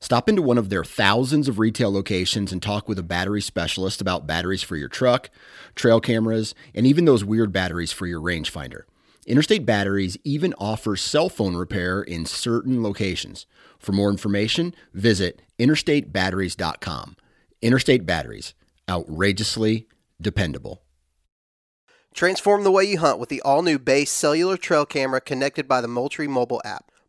Stop into one of their thousands of retail locations and talk with a battery specialist about batteries for your truck, trail cameras, and even those weird batteries for your rangefinder. Interstate Batteries even offers cell phone repair in certain locations. For more information, visit interstatebatteries.com. Interstate Batteries, outrageously dependable. Transform the way you hunt with the all new base cellular trail camera connected by the Moultrie mobile app.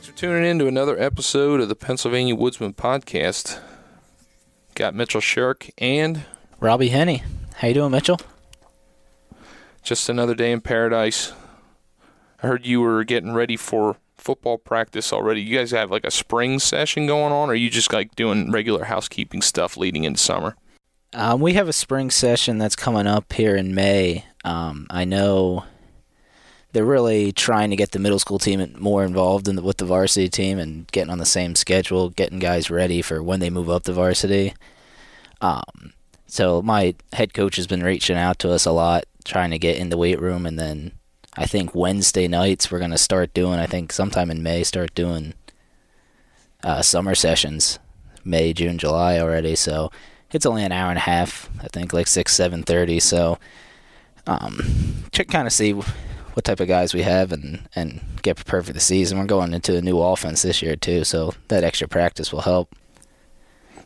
Thanks for tuning in to another episode of the Pennsylvania Woodsman Podcast. Got Mitchell Shirk and Robbie Henney. How you doing, Mitchell? just another day in paradise. I heard you were getting ready for football practice already. You guys have like a spring session going on, or are you just like doing regular housekeeping stuff leading into summer? Um, we have a spring session that's coming up here in May. Um, I know they're really trying to get the middle school team more involved in the, with the varsity team and getting on the same schedule, getting guys ready for when they move up to varsity. Um, so my head coach has been reaching out to us a lot, trying to get in the weight room, and then I think Wednesday nights we're gonna start doing. I think sometime in May start doing uh, summer sessions, May, June, July already. So it's only an hour and a half. I think like six, seven thirty. So um, check kind of see what type of guys we have and and get prepared for the season. We're going into a new offense this year too, so that extra practice will help.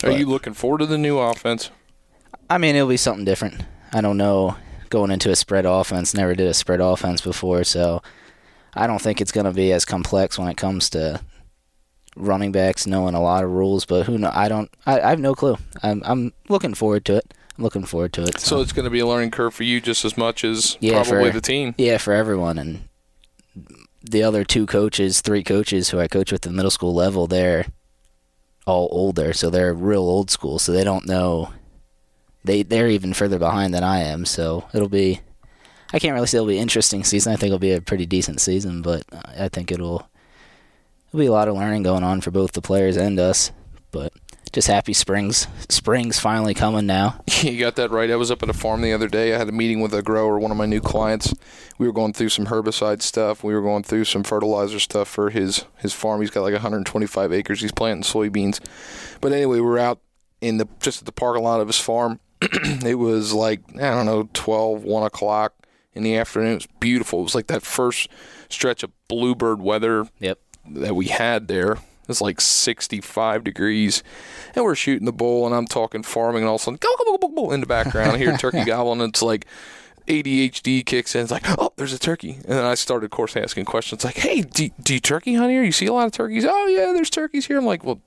Are But- you looking forward to the new offense? I mean, it'll be something different. I don't know going into a spread offense. Never did a spread offense before, so I don't think it's going to be as complex when it comes to running backs knowing a lot of rules. But who know? I don't. I, I have no clue. I'm I'm looking forward to it. I'm looking forward to it. So it's going to be a learning curve for you just as much as Yeah, probably for- the team. Yeah, for everyone. And the other two coaches, three coaches who I coach with at the middle school level, they're all older, so they're real old school. So they don't know. They they're even further behind than I am. So it'll be. I can't really say it'll be an interesting season. I think it'll be a pretty decent season, but I think it'll. It'll be a lot of learning going on for both the players and us. But just happy springs. Spring's finally coming now. You got that right. I was up at a farm the other day. I had a meeting with a grower, one of my new clients. We were going through some herbicide stuff. We were going through some fertilizer stuff for his his farm. He's got like 125 acres. He's planting soybeans. But anyway, we were out in the just at the parking lot of his farm. it was like I don't know 12, 1 o'clock in the afternoon. It was beautiful. It was like that first stretch of bluebird weather Yep. that we had there. It's like 65 degrees, and we're shooting the bull, and I'm talking farming, and all of a sudden, go, go, go, go, go, in the background, I hear turkey gobbling, and it's like ADHD kicks in. It's like, oh, there's a turkey. And then I started, of course, asking questions like, hey, do, do you turkey hunt here? You see a lot of turkeys? Oh, yeah, there's turkeys here. I'm like, well,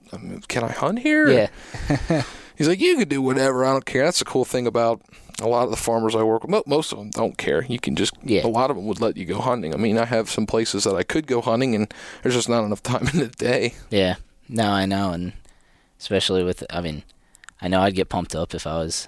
can I hunt here? Yeah. He's like, you can do whatever. I don't care. That's the cool thing about a lot of the farmers I work with. Most of them don't care. You can just, Yeah. a lot of them would let you go hunting. I mean, I have some places that I could go hunting, and there's just not enough time in the day. Yeah, no, I know, and especially with, I mean, I know I'd get pumped up if I was,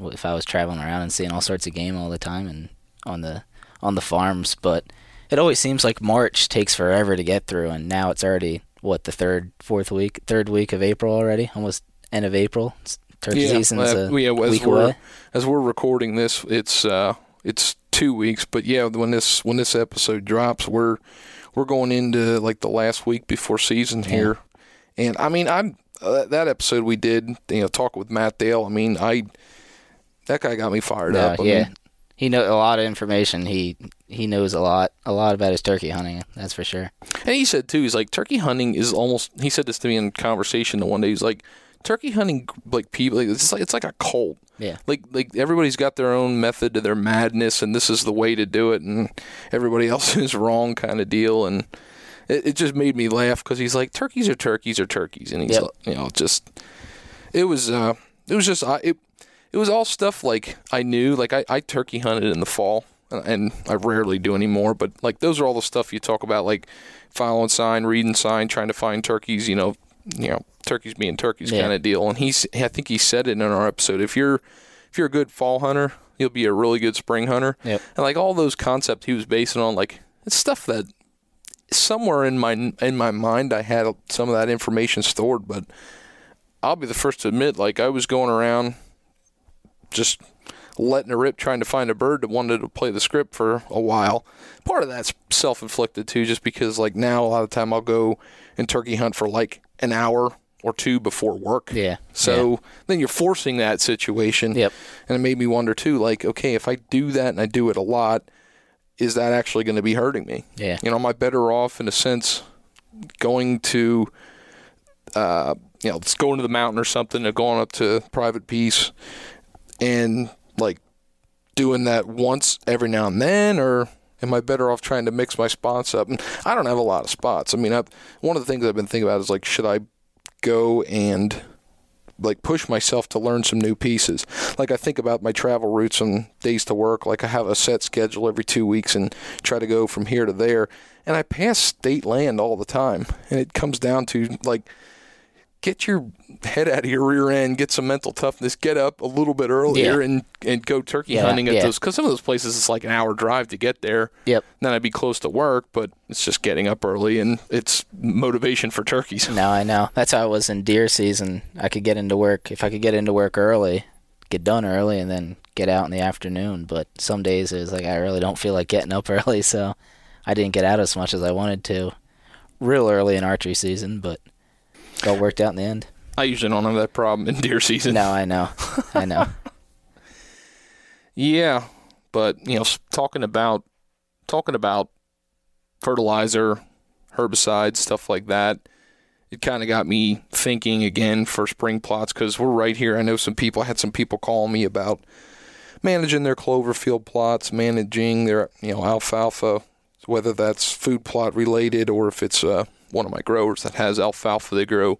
if I was traveling around and seeing all sorts of game all the time and on the on the farms. But it always seems like March takes forever to get through, and now it's already what the third, fourth week, third week of April already, almost end of April. It's- Turkey yeah, season's uh, a yeah, as week we're away. as we're recording this, it's uh, it's two weeks. But yeah, when this when this episode drops, we're we're going into like the last week before season here, and I mean, I'm uh, that episode we did, you know, talk with Matt Dale. I mean, I that guy got me fired up. I yeah, mean, he knows a lot of information. He he knows a lot a lot about his turkey hunting. That's for sure. And he said too, he's like turkey hunting is almost. He said this to me in conversation the one day. He's like, turkey hunting, like people, like, it's like it's like a cult. Yeah. Like like everybody's got their own method to their madness, and this is the way to do it, and everybody else is wrong, kind of deal. And it, it just made me laugh because he's like, turkeys are turkeys are turkeys, and he's Yep. like, you know just it was uh it was just I it it was all stuff like I knew like I, I turkey hunted in the fall and- and I rarely do anymore but like those are all the stuff you talk about like following sign reading sign trying to find turkeys you know you know turkeys being turkeys Yeah. kind of deal and he's I think he said it in our episode if you're if you're a good fall hunter you'll be a really good spring hunter Yep. and like all those concepts he was basing on like it's stuff that somewhere in my in my mind I had some of that information stored but I'll be the first to admit, like I was going around just letting it rip, trying to find a bird that wanted to play the script for a while. Part of that's self-inflicted too, just because like now a lot of time I'll go and turkey hunt for like an hour or two before work. Yeah. So then you're forcing that situation. Yep. And it made me wonder too, like, okay, if I do that and I do it a lot, is that actually going to be hurting me? Yeah. You know, am I better off in a sense going to, uh, you know, let's go into the mountain or something, or going up to private piece, and like doing that once every now and then, or am I better off trying to mix my spots up? And I don't have a lot of spots. I mean, I've, one of the things I've been thinking about is like, should I go and like push myself to learn some new pieces. Like I think about my travel routes and days to work. Like I have a set schedule every two weeks and try to go from here to there. And I pass state land all the time. And it comes down to like get your head out of your rear end, get some mental toughness, get up a little bit earlier Yeah. and and go turkey Yeah, hunting at yeah. those because some of those places it's like an hour drive to get there. Yep. Then I'd be close to work, but it's just getting up early and it's motivation for turkeys. No, I know. That's how I was in deer season. I could get into work if I could get into work early, get done early, and then get out in the afternoon. But some days it was like I really don't feel like getting up early, so I didn't get out as much as I wanted to. Real early in archery season, but it all worked out in the end. I usually don't have that problem in deer season. No, I know, I know. Yeah, but you know, talking about talking about fertilizer, herbicides, stuff like that, it kind of got me thinking again for spring plots because we're right here. I know some people I had some people call me about managing their clover field plots, managing their you know alfalfa, whether that's food plot related or if it's uh, one of my growers that has alfalfa they grow.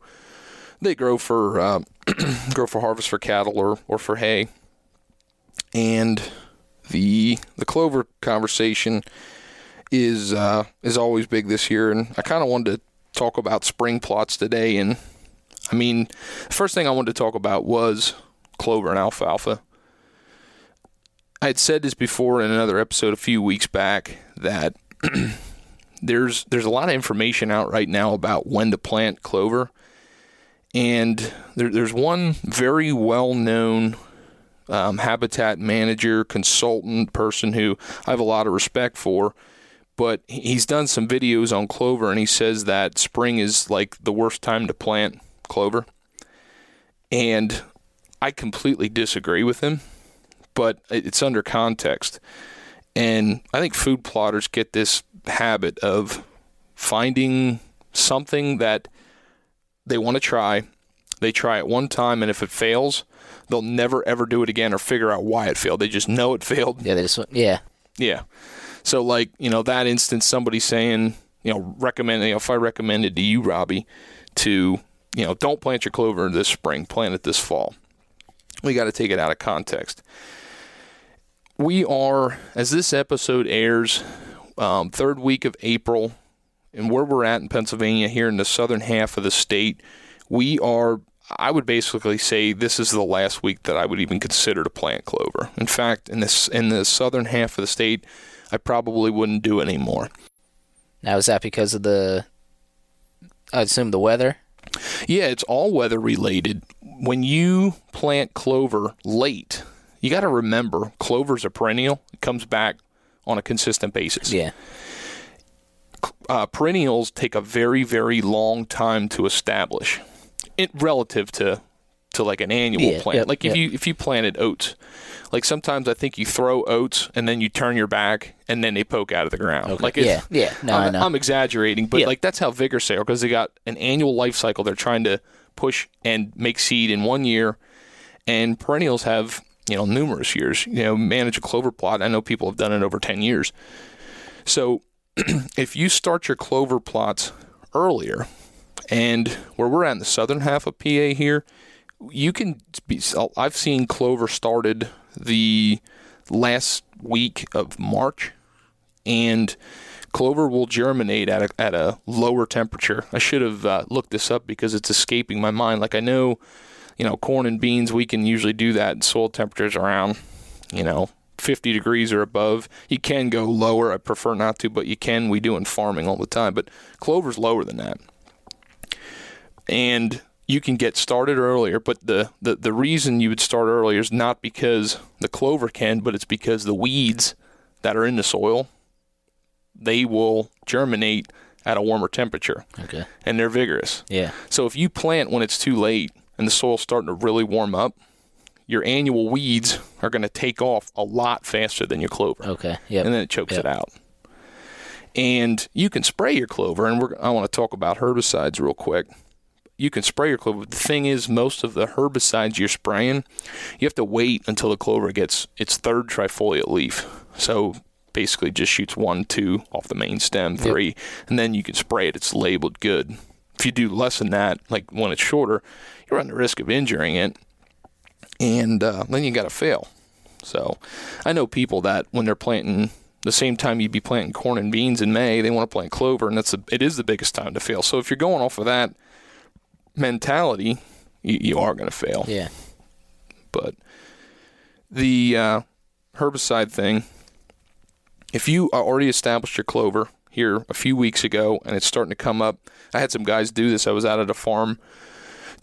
They grow for um, grow for harvest for cattle or, or for hay and the the clover conversation is uh, is always big this year, and I kind of wanted to talk about spring plots today. And I mean, the first thing I wanted to talk about was clover and alfalfa. I had said this before in another episode a few weeks back that there's there's a lot of information out right now about when to plant clover, and there, there's one very well known um, habitat manager, consultant person who I have a lot of respect for. But he's done some videos on clover, and he says that spring is like the worst time to plant clover. And I completely disagree with him, but it's under context. And I think food plotters get this habit of finding something that they want to try. They try it one time, and if it fails, they'll never ever do it again or figure out why it failed. They just know it failed. Yeah, they just yeah, Yeah. So like, you know, that instance somebody saying, you know, recommend you know, if I recommended to you, Robbie, to, you know, don't plant your clover this spring, plant it this fall. We got to take it out of context. We are, as this episode airs, um, third week of April, and where we're at in Pennsylvania, here in the southern half of the state, we are. I would basically say this is the last week that I would even consider to plant clover. In fact, in this in the southern half of the state, I probably wouldn't do it anymore. Now is that because of the I assume the weather. Yeah, it's all weather related. When you plant clover late, you got to remember clover's a perennial. It comes back on a consistent basis. Yeah. Uh, perennials take a very, very long time to establish, it relative to to like an annual Yeah, plant. yep, like if yep. you if you planted oats, like sometimes I think you throw oats and then you turn your back and then they poke out of the ground. Okay. Like Yeah, yeah. No, I'm. I'm exaggerating, but Yeah. like that's how vigorous they are because they got an annual life cycle. They're trying to push and make seed in one year, and perennials have you know numerous years. You know, manage a clover plot. I know people have done it over ten years. So if you start your clover plots earlier, and where we're at in the southern half of PA here, you can be. I've seen clover started the last week of March, and clover will germinate at a, at a lower temperature. I should have uh, looked this up because it's escaping my mind. Like I know, you know, corn and beans, we can usually do that at soil temperatures around, you know, 50 degrees or above. You can go lower. I prefer not to, but you can. We do in farming all the time. But clover's lower than that. And you can get started earlier, but the, the, the reason you would start earlier is not because the clover can, but it's because the weeds that are in the soil, they will germinate at a warmer temperature Okay. and they're vigorous. Yeah. So if you plant when it's too late and the soil's starting to really warm up, your annual weeds are going to take off a lot faster than your clover, Okay. Yep. and then it chokes Yep. it out. And you can spray your clover, and we're, I want to talk about herbicides real quick. You can spray your clover. The thing is, most of the herbicides you're spraying, you have to wait until the clover gets its third trifoliate leaf. So basically, just shoots one, two off the main stem, three, and then you can spray it. It's labeled good. If you do less than that, like when it's shorter, you run the risk of injuring it, and uh, then you got to fail. So I know people that when they're planting the same time you'd be planting corn and beans in May, they want to plant clover, and that's the, it is the biggest time to fail. So if you're going off of that mentality, you, you are going to fail. Yeah. But the uh, herbicide thing, if you already established your clover here a few weeks ago and it's starting to come up, I had some guys do this. I was out at a farm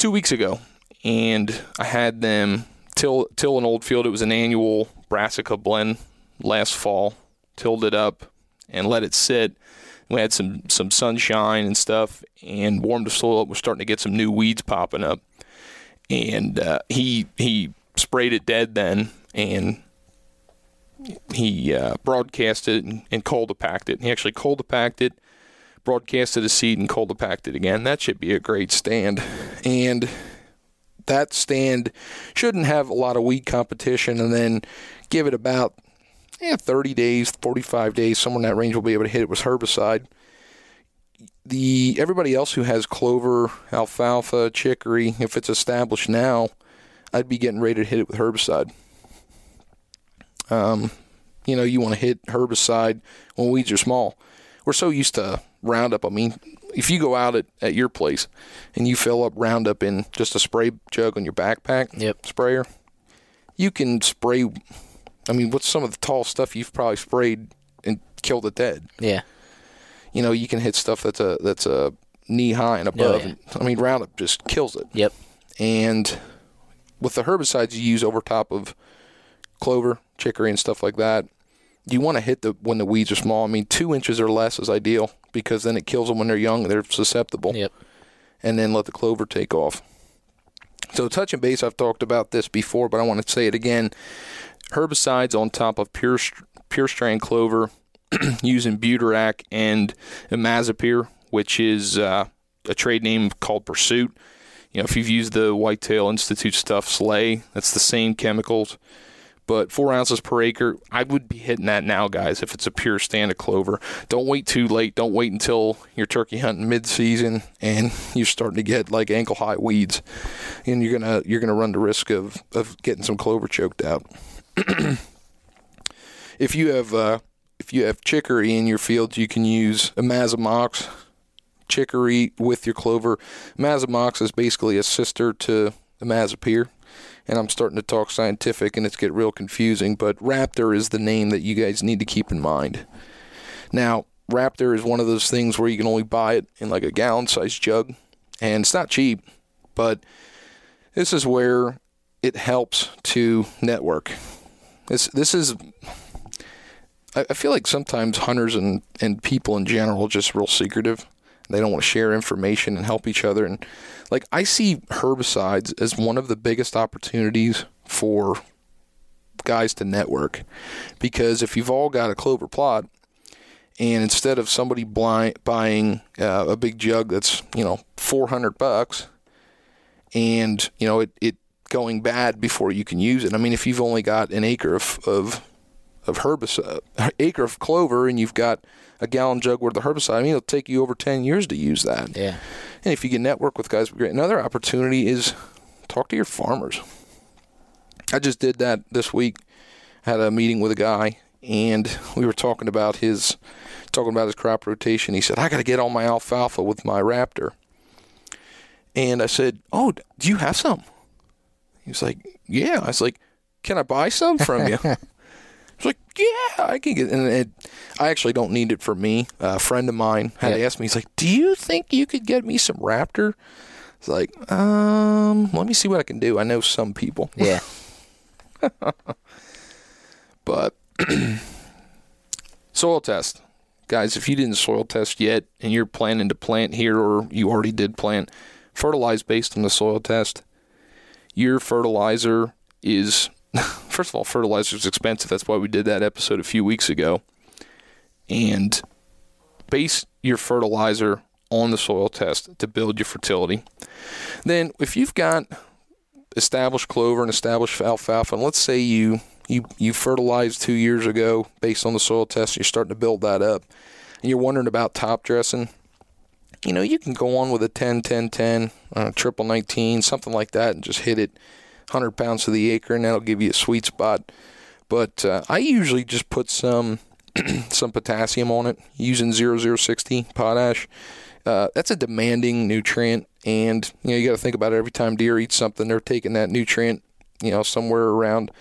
two weeks ago and I had them till till an old field. It was an annual brassica blend last fall. Tilled it up and let it sit. We had some some sunshine and stuff and warmed the soil up. We're starting to get some new weeds popping up and uh, he he sprayed it dead then, and he uh, broadcasted and, and cold-packed it. He actually cold-packed it, broadcasted a seed, and cold-packed it again. That should be a great stand, and that stand shouldn't have a lot of weed competition. And then give it about yeah 30 days, 45 days, somewhere in that range. We'll be able to hit it with herbicide the everybody else who has clover, alfalfa, chicory, if it's established now, I'd be getting ready to hit it with herbicide. Um, you know, you want to hit herbicide when weeds are small. We're so used to Roundup. I mean, if you go out at, at your place and you fill up Roundup in just a spray jug on your backpack Yep. sprayer, you can spray. I mean, what's some of the tall stuff you've probably sprayed and killed it dead? Yeah. you know, you can hit stuff that's a that's a knee high and oh, above. yeah. I mean, Roundup just kills it. Yep. And with the herbicides you use over top of clover, chicory, and stuff like that, you want to hit the when the weeds are small. I mean, two inches or less is ideal because then it kills them when they're young. They're susceptible. Yep. And then let the clover take off. So touch and base, I've talked about this before, but I want to say it again. Herbicides on top of pure pure strain clover using Butyrac and Imazethapyr, which is uh, a trade name called Pursuit. You know, if you've used the Whitetail Institute stuff, Slay, that's the same chemicals. But four ounces per acre, I would be hitting that now, guys, if it's a pure stand of clover. Don't wait too late. Don't wait until you're turkey hunting mid-season and you're starting to get like ankle-high weeds, and you're gonna you're gonna run the risk of of getting some clover choked out. if you have uh, if you have chicory in your fields, you can use Imazamox chicory with your clover. Imazamox is basically a sister to Imazethapyr, and I'm starting to talk scientific, and it's get real confusing. But Raptor is the name that you guys need to keep in mind. Now, Raptor is one of those things where you can only buy it in like a gallon sized jug, and it's not cheap, but this is where it helps to network. This this is. I feel like sometimes hunters and, and people in general just real secretive. They don't want to share information and help each other. And like I see herbicides as one of the biggest opportunities for guys to network, because if you've all got a clover plot, and instead of somebody blind, buying uh, a big jug that's you know 400 bucks, and you know it, it going bad before you can use it. I mean, if you've only got an acre of of, of herbicide, acre of clover, and you've got a gallon jug worth of herbicide, I mean, it'll take you over 10 years to use that. Yeah. And if you can network with guys, great. Another opportunity is talk to your farmers. I just did that this week. Had a meeting with a guy, and we were talking about his talking about his crop rotation. He said, "I got to get on my alfalfa with my Raptor." And I said, "Oh, do you have some?" He was like, "Yeah." I was like, "Can I buy some from you?" He's like, "Yeah, I can get." And it, I actually don't need it for me. a friend of mine had Yeah. asked me. He's like, "Do you think you could get me some Raptor?" It's like, um, let me see what I can do. I know some people, Yeah. but soil test, guys. If you didn't soil test yet and you're planning to plant here, or you already did plant, fertilize based on the soil test. Your fertilizer is, first of all, fertilizer is expensive. That's why we did that episode a few weeks ago. And base your fertilizer on the soil test to build your fertility. Then, if you've got established clover and established alfalfa, and let's say you you you fertilized two years ago based on the soil test, you're starting to build that up, and you're wondering about top dressing. You know, you can go on with a 10, 10, 10, uh, triple 19, something like that, and just hit it 100 pounds to the acre, and that'll give you a sweet spot. But uh, I usually just put some some potassium on it using 0060 potash. Uh, that's a demanding nutrient, and you know you got to think about it. Every time deer eat something, they're taking that nutrient, you know, somewhere around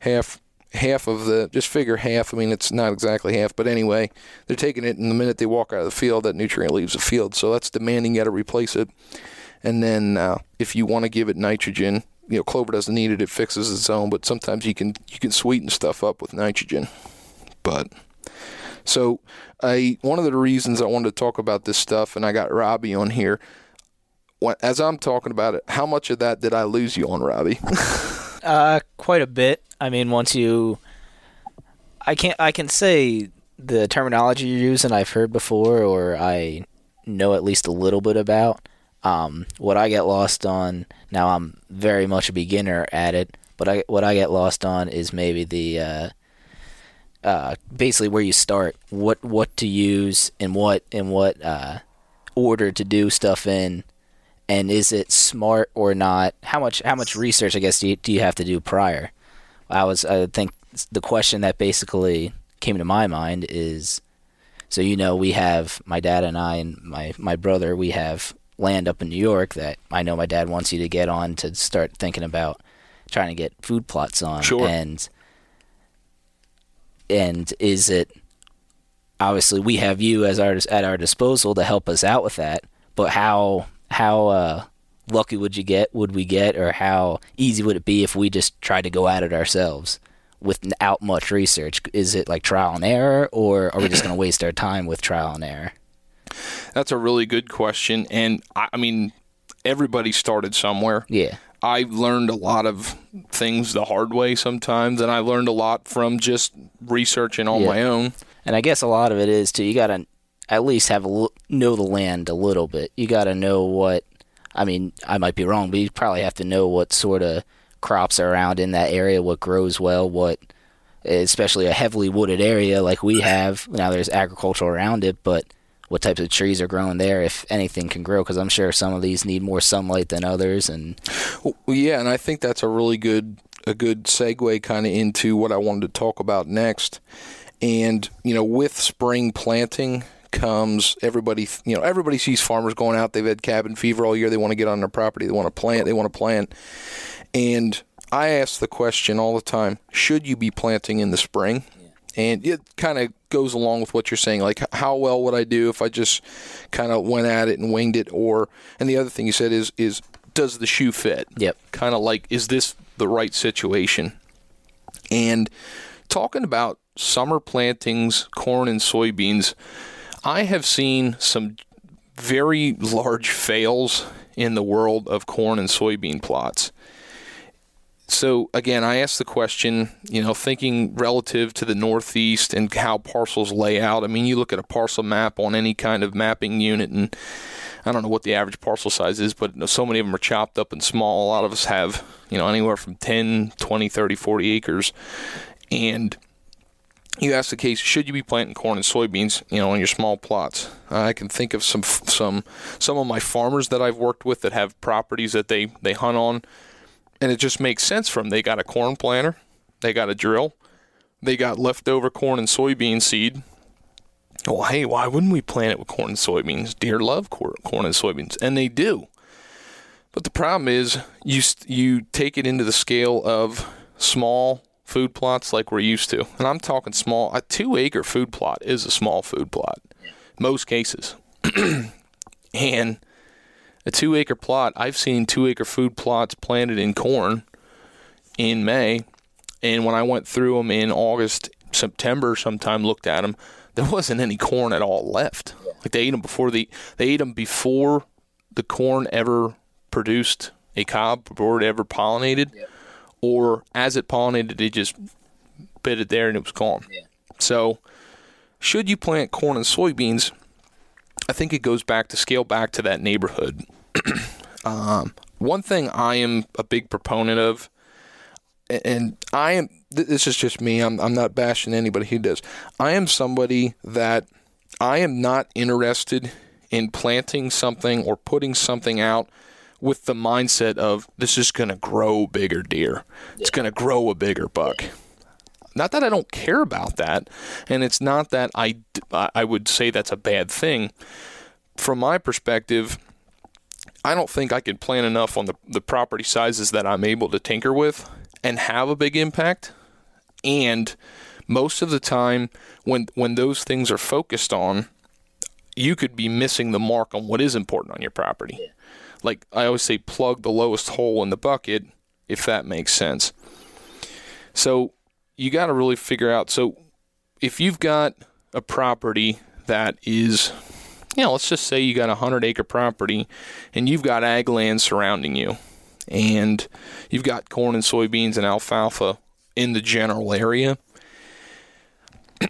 half half of the just figure half. I mean, it's not exactly half, but anyway, they're taking it, and the minute they walk out of the field, that nutrient leaves the field. So that's demanding. You got to replace it, and then uh, if you want to give it nitrogen, you know, clover doesn't need it; it fixes its own. But sometimes you can you can sweeten stuff up with nitrogen, but. So, I one of the reasons I wanted to talk about this stuff, and I got Robbie on here. As I'm talking about it, how much of that did I lose you on, Robbie? Uh, quite a bit. I mean, once you, I can't. I can say the terminology you're using. I've heard before, or I know at least a little bit about. Um, what I get lost on now, I'm very much a beginner at it. But I, what I get lost on is maybe the, uh, uh, basically where you start, what what to use, and what and what uh, order to do stuff in and is it smart or not? How much how much research I guess do you, do you have to do prior? I was I think the question that basically came to my mind is so you know we have my dad and I and my my brother we have land up in New York that I know my dad wants you to get on to start thinking about trying to get food plots on. Sure. and and is it obviously we have you as our at our disposal to help us out with that but how how uh, lucky would you get would we get or how easy would it be if we just tried to go at it ourselves without much research? Is it like trial and error or are we just going to waste our time with trial and error That's a really good question, and I, I mean, everybody started somewhere. yeah I learned a lot of things the hard way sometimes, and I learned a lot from just researching on Yeah. my own. And I guess a lot of it is too. You gotta at least have a l- know the land a little bit. You gotta know what. I mean, I might be wrong, but you probably have to know what sort of crops are around in that area, what grows well, what, especially a heavily wooded area like we have. Now there's agriculture around it, but what types of trees are growing there, if anything can grow? Because I'm sure some of these need more sunlight than others, and Well, yeah, and I think that's a really good a good segue kind of into what I wanted to talk about next. And you know, with spring planting comes everybody. You know, everybody sees farmers going out. They've had cabin fever all year. They want to get on their property. They want to plant. They want to plant. And I ask the question all the time: Should you be planting in the spring? And it kind of goes along with what you're saying. Like, how well would I do if I just kind of went at it and winged it? Or, and the other thing you said is, is does the shoe fit? Yep. Kind of like, is this the right situation? And talking about summer plantings, corn and soybeans, I have seen some very large fails in the world of corn and soybean plots. So again, I asked the question, you know, thinking relative to the Northeast and how parcels lay out. I mean, you look at a parcel map on any kind of mapping unit, and I don't know what the average parcel size is, but so many of them are chopped up and small. A lot of us have, you know, anywhere from 10, 20, 30, 40 acres. And you ask the case, should you be planting corn and soybeans, you know, on your small plots? Uh, I can think of some some some of my farmers that I've worked with that have properties that they they hunt on and it just makes sense for them. They got a corn planter, they got a drill, they got leftover corn and soybean seed. Well, hey, why wouldn't we plant it with corn and soybeans? Deer love corn and soybeans, and they do. But the problem is, you you take it into the scale of small food plots like we're used to, and I'm talking small. A two acre food plot is a small food plot, most cases, and a two acre plot. I've seen two acre food plots planted in corn in May, and when I went through them in August, September, sometime looked at them, there wasn't any corn at all left. Like they ate them before the they ate them before the corn ever produced a cob, before it ever pollinated, yeah. or as it pollinated, it just bit it there and it was gone. Yeah. So, should you plant corn and soybeans? I think it goes back to scale back to that neighborhood. um, one thing I am a big proponent of, and I am this is just me. I'm I'm not bashing anybody who does. I am somebody that I am not interested in planting something or putting something out with the mindset of this is going to grow bigger deer. It's going to grow a bigger buck. Not that I don't care about that, and it's not that I, I would say that's a bad thing. From my perspective, I don't think I can plan enough on the, the property sizes that I'm able to tinker with and have a big impact. And most of the time, when when those things are focused on, you could be missing the mark on what is important on your property. Like I always say, plug the lowest hole in the bucket, if that makes sense. So you got to really figure out. So if you've got a property that is, you know, let's just say you got a hundred acre property and you've got ag land surrounding you and you've got corn and soybeans and alfalfa in the general area.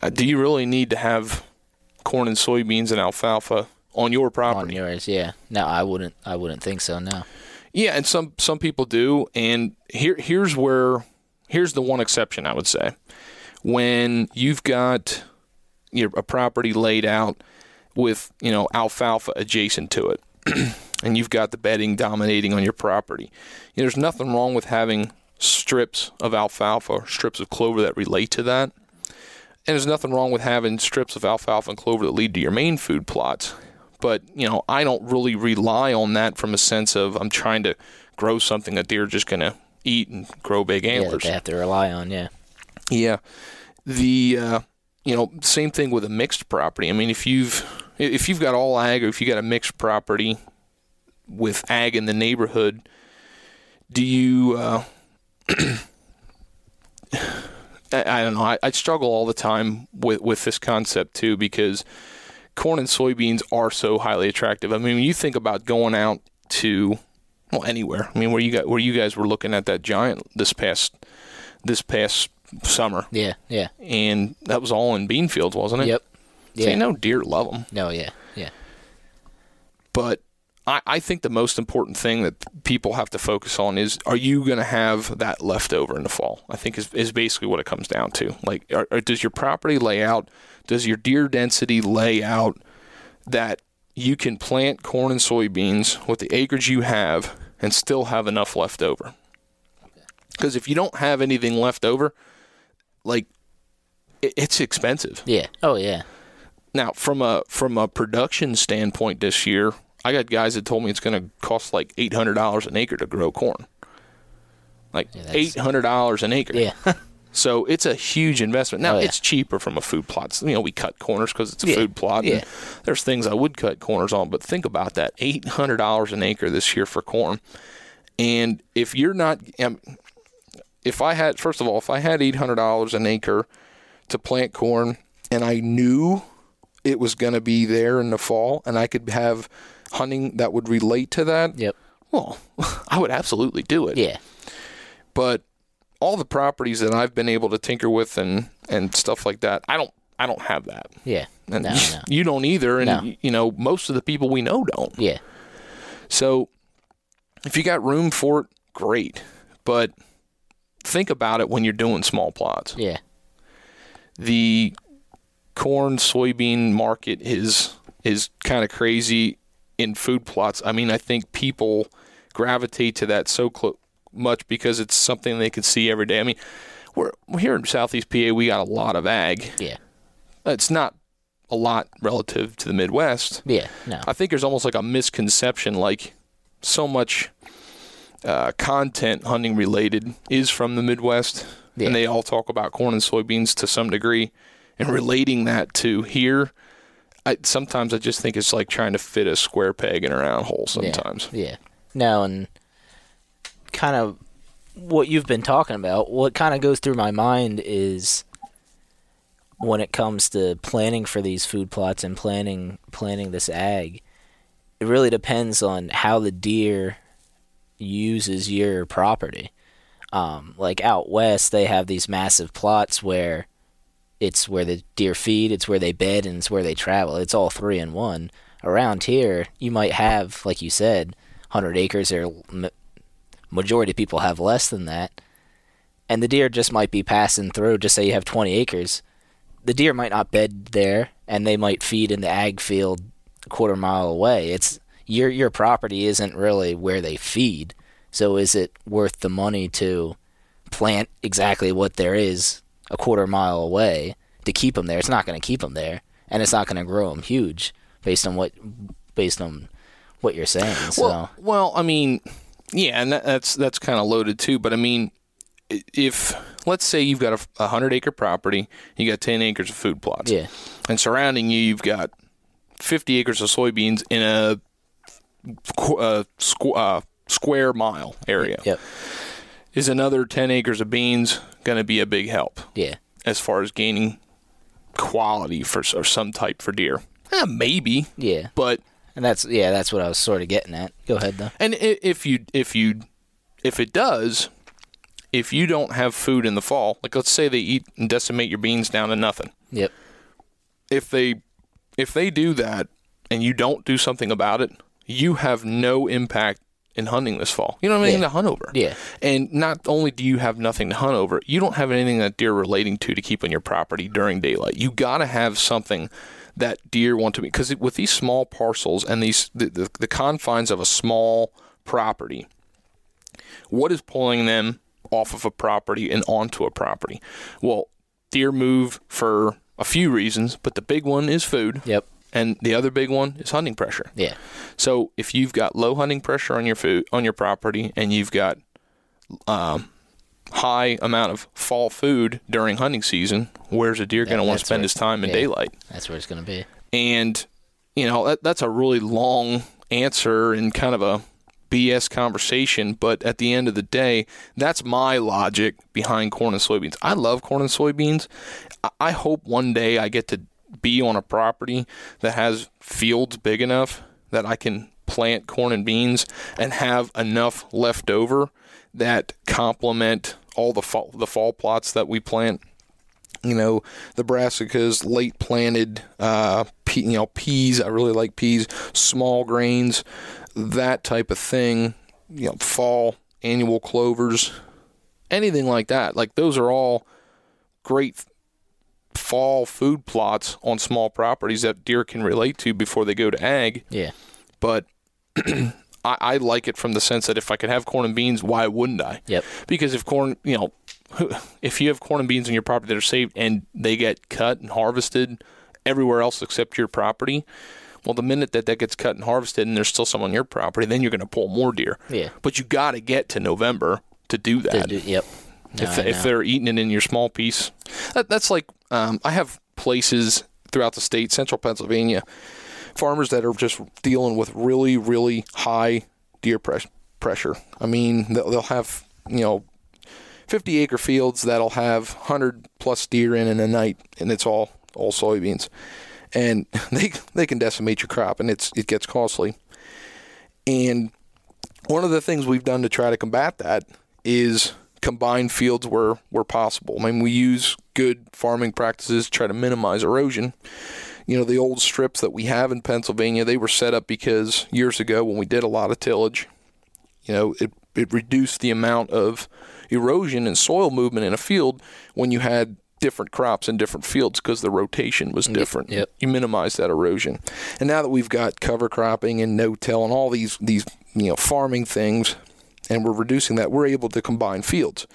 Uh, do you really need to have corn and soybeans and alfalfa on your property? On yours, yeah. No, I wouldn't. I wouldn't think so. No. Yeah, and some some people do. And here here's where here's the one exception I would say. When you've got a property laid out with, you know, alfalfa adjacent to it, and you've got the bedding dominating on your property, you know, there's nothing wrong with having strips of alfalfa or strips of clover that relate to that. And there's nothing wrong with having strips of alfalfa and clover that lead to your main food plots. But, you know, I don't really rely on that from a sense of I'm trying to grow something that they're just going to eat and grow big antlers. Yeah, they have to rely on, yeah. Yeah. The uh, you know, same thing with a mixed property. I mean, if you've if you've got all ag or if you got a mixed property with ag in the neighborhood, do you uh, I, I, don't know. I, I struggle all the time with, with this concept too because corn and soybeans are so highly attractive. I mean, when you think about going out to well anywhere. I mean, where you got where you guys were looking at that giant this past this past summer. Yeah, yeah. And that was all in bean fields, wasn't it? Yep. Yeah. So you know, deer love them. No, yeah, yeah. But I, I think the most important thing that people have to focus on is: Are you going to have that left over in the fall? I think is is basically what it comes down to. Like, are, are, does your property layout, does your deer density lay out that you can plant corn and soybeans with the acreage you have and still have enough left over. Because if you don't have anything left over, like it's expensive. Yeah. Oh yeah. Now, from a from a production standpoint, this year, I got guys that told me it's going to cost like eight hundred dollars an acre to grow corn. Like yeah, eight hundred dollars an acre. Yeah. So it's a huge investment. Now Oh, yeah. it's cheaper from a food plot. You know, we cut corners because it's a Yeah. food plot. Yeah. There's things I would cut corners on, but think about that: eight hundred dollars an acre this year for corn. And if you're not, um, if I had, first of all, if I had eight hundred dollars an acre to plant corn, and I knew it was going to be there in the fall, and I could have hunting that would relate to that, Yep. well, I would absolutely do it Yeah. but all the properties that I've been able to tinker with and and stuff like that, I don't I don't have that. Yeah. And no, you, no. you don't either and No. you know most of the people we know don't. Yeah. So if you got room for it, great. But think about it when you're doing small plots. Yeah. The corn soybean market is is kind of crazy in food plots. I mean, I think people gravitate to that so clo- much because it's something they can see every day. I mean, we're, we're here in Southeast PA. We got a lot of ag. Yeah. It's not a lot relative to the Midwest. Yeah. No. I think there's almost like a misconception, like so much uh, content hunting related is from the Midwest, Yeah. and they all talk about corn and soybeans to some degree, and relating that to here. I, sometimes I just think it's like trying to fit a square peg in a round hole. Sometimes, Yeah. No, and kind of what you've been talking about, what kind of goes through my mind is when it comes to planning for these food plots and planning planning this ag, it really depends on how the deer uses your property. Um, like out west, they have these massive plots where it's where the deer feed, it's where they bed, and it's where they travel. It's all three in one. Around here, you might have, like you said, 100 acres, or majority of people have less than that. And the deer just might be passing through. Just say you have 20 acres. The deer might not bed there, and they might feed in the ag field a quarter mile away. It's your your property isn't really where they feed. So is it worth the money to plant exactly what there is a quarter mile away to keep them there? It's not going to keep them there, and it's not going to grow them huge based on what based on what you're saying. So Well, well, I mean, yeah, and that, that's that's kind of loaded too. But I mean, if let's say you've got a, a hundred acre property, you got ten acres of food plots, yeah, and surrounding you, you've got fifty acres of soybeans in a uh, squ- uh, square mile area. yep, Is another ten acres of beans going to be a big help yeah, as far as gaining quality for or some type for deer? Eh, maybe, yeah, but and that's yeah, that's what I was sort of getting at. Go ahead though. And if you if you if it does, if you don't have food in the fall, like let's say they eat and decimate your beans down to nothing. Yep, If they if they do that and you don't do something about it, you have no impact in hunting this fall. You don't have anything Yeah. to hunt over. Yeah. And not only do you have nothing to hunt over, you don't have anything that deer relating to to keep on your property during daylight. You got to have something that deer want to be because with these small parcels and these the, the, the confines of a small property, what is pulling them off of a property and onto a property? Well, deer move for a few reasons, but the big one is food. yep, And the other big one is hunting pressure. yeah, So if you've got low hunting pressure on your food on your property and you've got um, high amount of fall food during hunting season, where's a deer going to want to spend his time in yeah. daylight? that's where it's gonna be. And you know that, that's a really long answer and kind of a BS conversation, but at the end of the day, that's my logic behind corn and soybeans. I love corn and soybeans. I hope one day I get to be on a property that has fields big enough that I can plant corn and beans and have enough left over that complement all the fall, the fall plots that we plant you know, the brassicas, late planted, uh, pe- you know, peas. I really like peas, small grains, that type of thing. You know, fall annual clovers, anything like that. Like those are all great fall food plots on small properties that deer can relate to before they go to ag. Yeah, But I, I like it from the sense that if I could have corn and beans, why wouldn't I? yep, because if corn, you know, if you have corn and beans on your property that are saved and they get cut and harvested everywhere else except your property, well, the minute that that gets cut and harvested and there's still some on your property, then you're going to pull more deer. yeah. But you got to get to November to do that. do- yep, No, if if they're eating it in your small piece, that, that's like um, I have places throughout the state, central Pennsylvania, farmers that are just dealing with really really high deer pres- pressure. I mean, they'll, have you know. 50 acre fields that'll have 100 plus deer in in a night and it's all all soybeans and they they can decimate your crop and it's it gets costly and one of the things we've done to try to combat that is combine fields where where possible. I mean, we use good farming practices to try to minimize erosion. You know, the old strips that we have in Pennsylvania, they were set up because years ago when we did a lot of tillage, you know, it it reduced the amount of erosion and soil movement in a field when you had different crops in different fields because the rotation was different. yep. You minimize that erosion. And now that we've got cover cropping and no-till and all these these you know farming things, and we're reducing that, we're able to combine fields.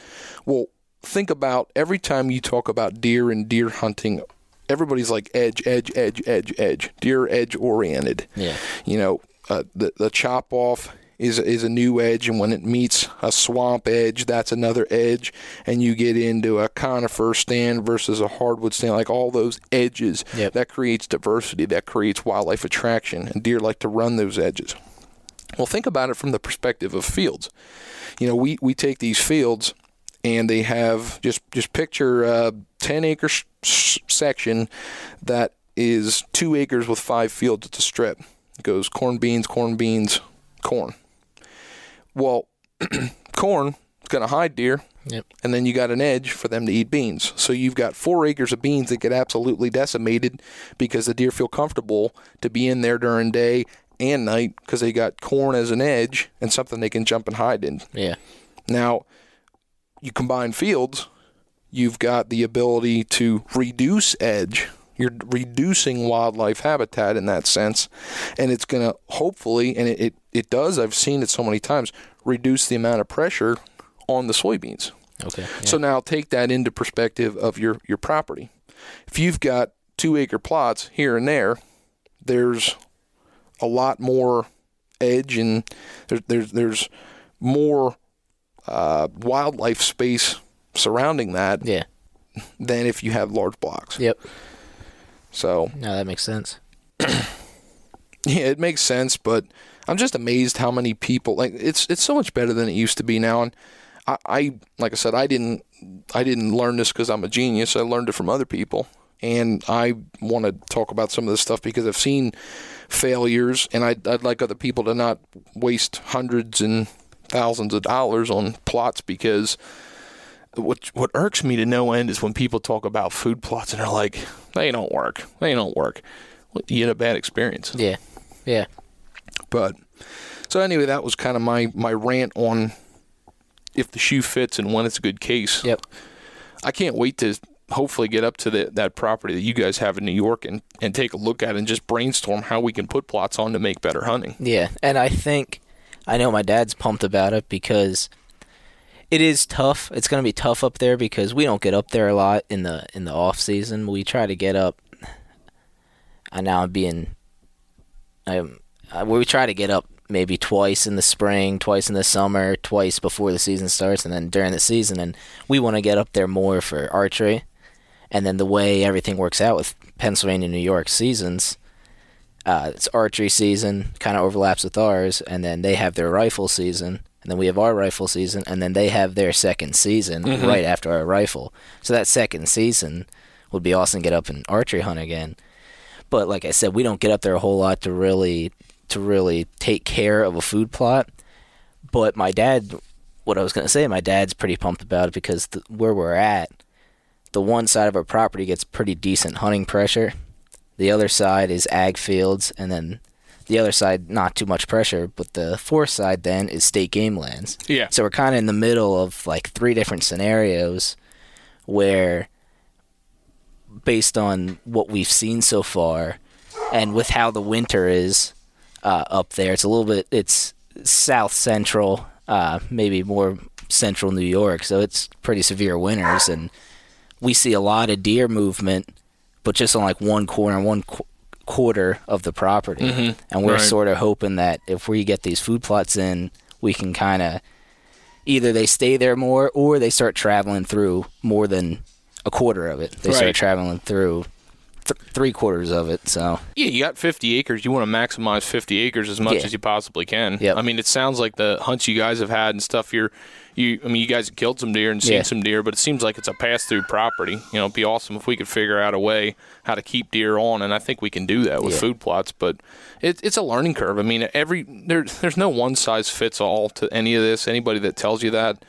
Well, think about every time you talk about deer and deer hunting, everybody's like edge, edge, edge, edge, edge. Deer edge oriented. Yeah. You know, uh, the the chop off is is a new edge, and when it meets a swamp edge, that's another edge, and you get into a conifer stand versus a hardwood stand, like all those edges. Yep. That creates diversity. That creates wildlife attraction, and deer like to run those edges. Well, think about it from the perspective of fields. You know, we, we take these fields and they have just just picture a 10 acre sh- sh- section that is two acres with five fields. It's a strip. It goes corn, beans, corn, beans, corn. Well, corn is going to hide deer. Yep. And then you got an edge for them to eat beans. So you've got four acres of beans that get absolutely decimated because the deer feel comfortable to be in there during day and night because they got corn as an edge and something they can jump and hide in. Yeah. Now, you combine fields, you've got the ability to reduce edge. You're reducing wildlife habitat in that sense, and it's going to hopefully, and it, it, it does, I've seen it so many times, reduce the amount of pressure on the soybeans. Okay. So now take that into perspective of your, your property. If you've got two acre plots here and there, there's a lot more edge and there's there's, there's more uh, wildlife space surrounding that yeah. than if you have large blocks. Yep. So No, that makes sense. yeah, it makes sense, but I'm just amazed how many people like it's it's so much better than it used to be now. And I, I like I said, I didn't I didn't learn this because I'm a genius. I learned it from other people, and I want to talk about some of this stuff because I've seen failures, and I'd, I'd like other people to not waste hundreds and thousands of dollars on plots because what what irks me to no end is when people talk about food plots and they're like, they don't work, they don't work. You had a bad experience. Yeah. Yeah. But so anyway, that was kind of my my rant on if the shoe fits and when it's a good case. Yep. I can't wait to hopefully get up to the, that property that you guys have in New York and, and take a look at it and just brainstorm how we can put plots on to make better hunting. Yeah, and I think I know my dad's pumped about it because it is tough. It's going to be tough up there because we don't get up there a lot in the in the off season. We try to get up. I now I'm being. I'm. Uh, we try to get up maybe twice in the spring, twice in the summer, twice before the season starts, and then during the season. And we want to get up there more for archery. And then the way everything works out with Pennsylvania, New York seasons, uh, it's archery season, kind of overlaps with ours, and then they have their rifle season, and then we have our rifle season, and then they have their second season right after our rifle. So that second season would be awesome to get up and archery hunt again. But like I said, we don't get up there a whole lot to really to really take care of a food plot. But my dad, what I was gonna say, my dad's pretty pumped about it because the, where we're at, the one side of our property gets pretty decent hunting pressure. The other side is ag fields, and then the other side not too much pressure. But the fourth side then is state game lands. Yeah. So we're kind of in the middle of like three different scenarios where, based on what we've seen so far, and with how the winter is uh, up there, it's a little bit it's south central, uh, maybe more central New York. So it's pretty severe winters, and we see a lot of deer movement, but just on like one corner, one qu- quarter of the property. Mm-hmm. And we're Right. sort of hoping that if we get these food plots in, we can kind of either they stay there more or they start traveling through more than a quarter of it. They Right. start traveling through th- three quarters of it. So Yeah, you got 50 acres. You want to maximize 50 acres as much Yeah. as you possibly can. Yep. I mean, it sounds like the hunts you guys have had and stuff. You're, you. I mean, you guys have killed some deer and seen Yeah. some deer, but it seems like it's a pass-through property. You know, it'd be awesome if we could figure out a way how to keep deer on, and I think we can do that with Yeah. food plots. But it, it's a learning curve. I mean, every there, there's no one size fits all to any of this. Anybody that tells you that,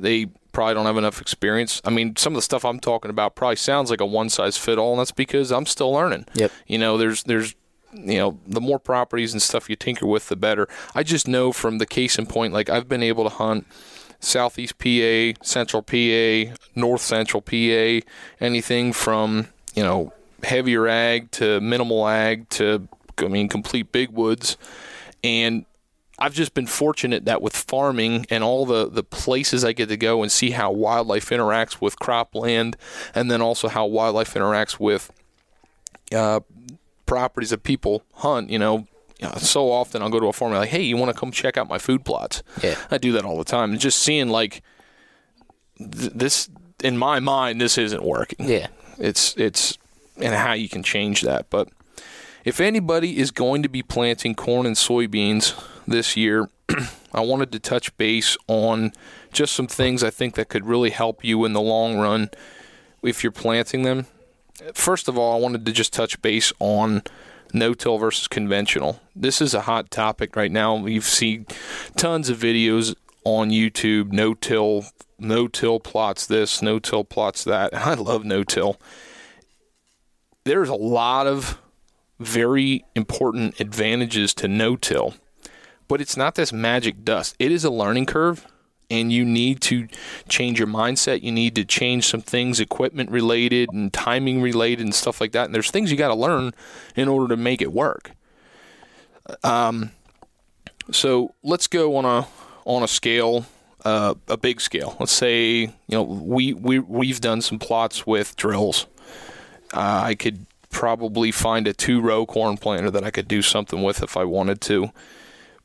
they probably don't have enough experience. I mean, some of the stuff I'm talking about probably sounds like a one size fit all, and that's because I'm still learning. Yep. You know, there's there's you know, the more properties and stuff you tinker with, the better. I just know from the case in point, like I've been able to hunt southeast PA, central PA, north central PA, anything from you know heavier ag to minimal ag to I mean complete big woods, and I've just been fortunate that with farming and all the, the places I get to go and see how wildlife interacts with cropland, and then also how wildlife interacts with uh, properties that people hunt. You know, so often I'll go to a farm and like, hey, you want to come check out my food plots? Yeah. I do that all the time, and just seeing like th- this in my mind, this isn't working yeah, it's it's and how you can change that. But if anybody is going to be planting corn and soybeans this year, I wanted to touch base on just some things I think that could really help you in the long run if you're planting them. First of all, I wanted to just touch base on no-till versus conventional. This is a hot topic right now. You've seen tons of videos on YouTube, no-till, no-till plots this, no-till plots that. I love no-till. There's a lot of very important advantages to no-till, but it's not this magic dust. It is a learning curve and you need to change your mindset. You need to change some things, equipment related and timing related and stuff like that. And there's things you got to learn in order to make it work. Um, so let's go on a on a scale, uh, a big scale. Let's say you know we we we've done some plots with drills. Uh, I could probably find a two row corn planter that I could do something with if I wanted to.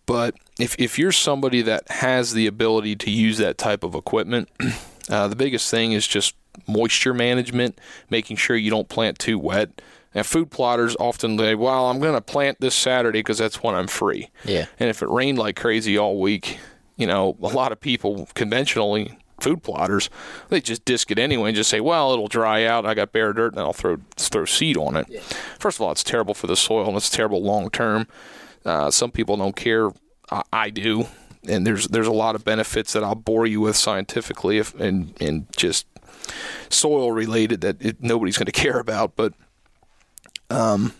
But if, if you're somebody that has the ability to use that type of equipment, uh, the biggest thing is just moisture management, making sure you don't plant too wet. Now, food plotters often say, well, I'm going to plant this Saturday because that's when I'm free. yeah, And if it rained like crazy all week, you know, a lot of people conventionally food plotters, they just disc it anyway and just say, well, it'll dry out. I got bare dirt and I'll throw throw seed on it. First of all, it's terrible for the soil and it's terrible long term. Uh, some people don't care. I, I do, and there's there's a lot of benefits that I'll bore you with scientifically if and and just soil related that it, nobody's going to care about. But um,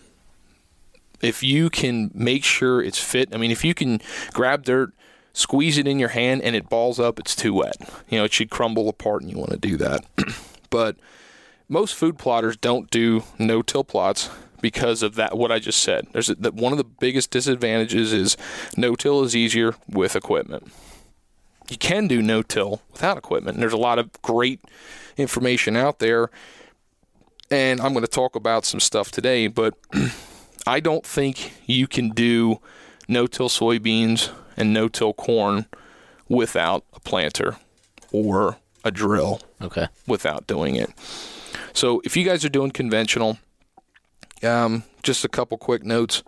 if you can make sure it's fit, I mean, if you can grab dirt, squeeze it in your hand, and it balls up, it's too wet. You know, it should crumble apart, and you want to do that. but most food plotters don't do no-till plots because of that. What I just said. There's a, that one of the biggest disadvantages is no-till is easier with equipment. You can do no-till without equipment. And there's a lot of great information out there, and I'm going to talk about some stuff today. But I don't think you can do no-till soybeans and no-till corn without a planter or a drill okay, without doing it. So if you guys are doing conventional, um, just a couple quick notes.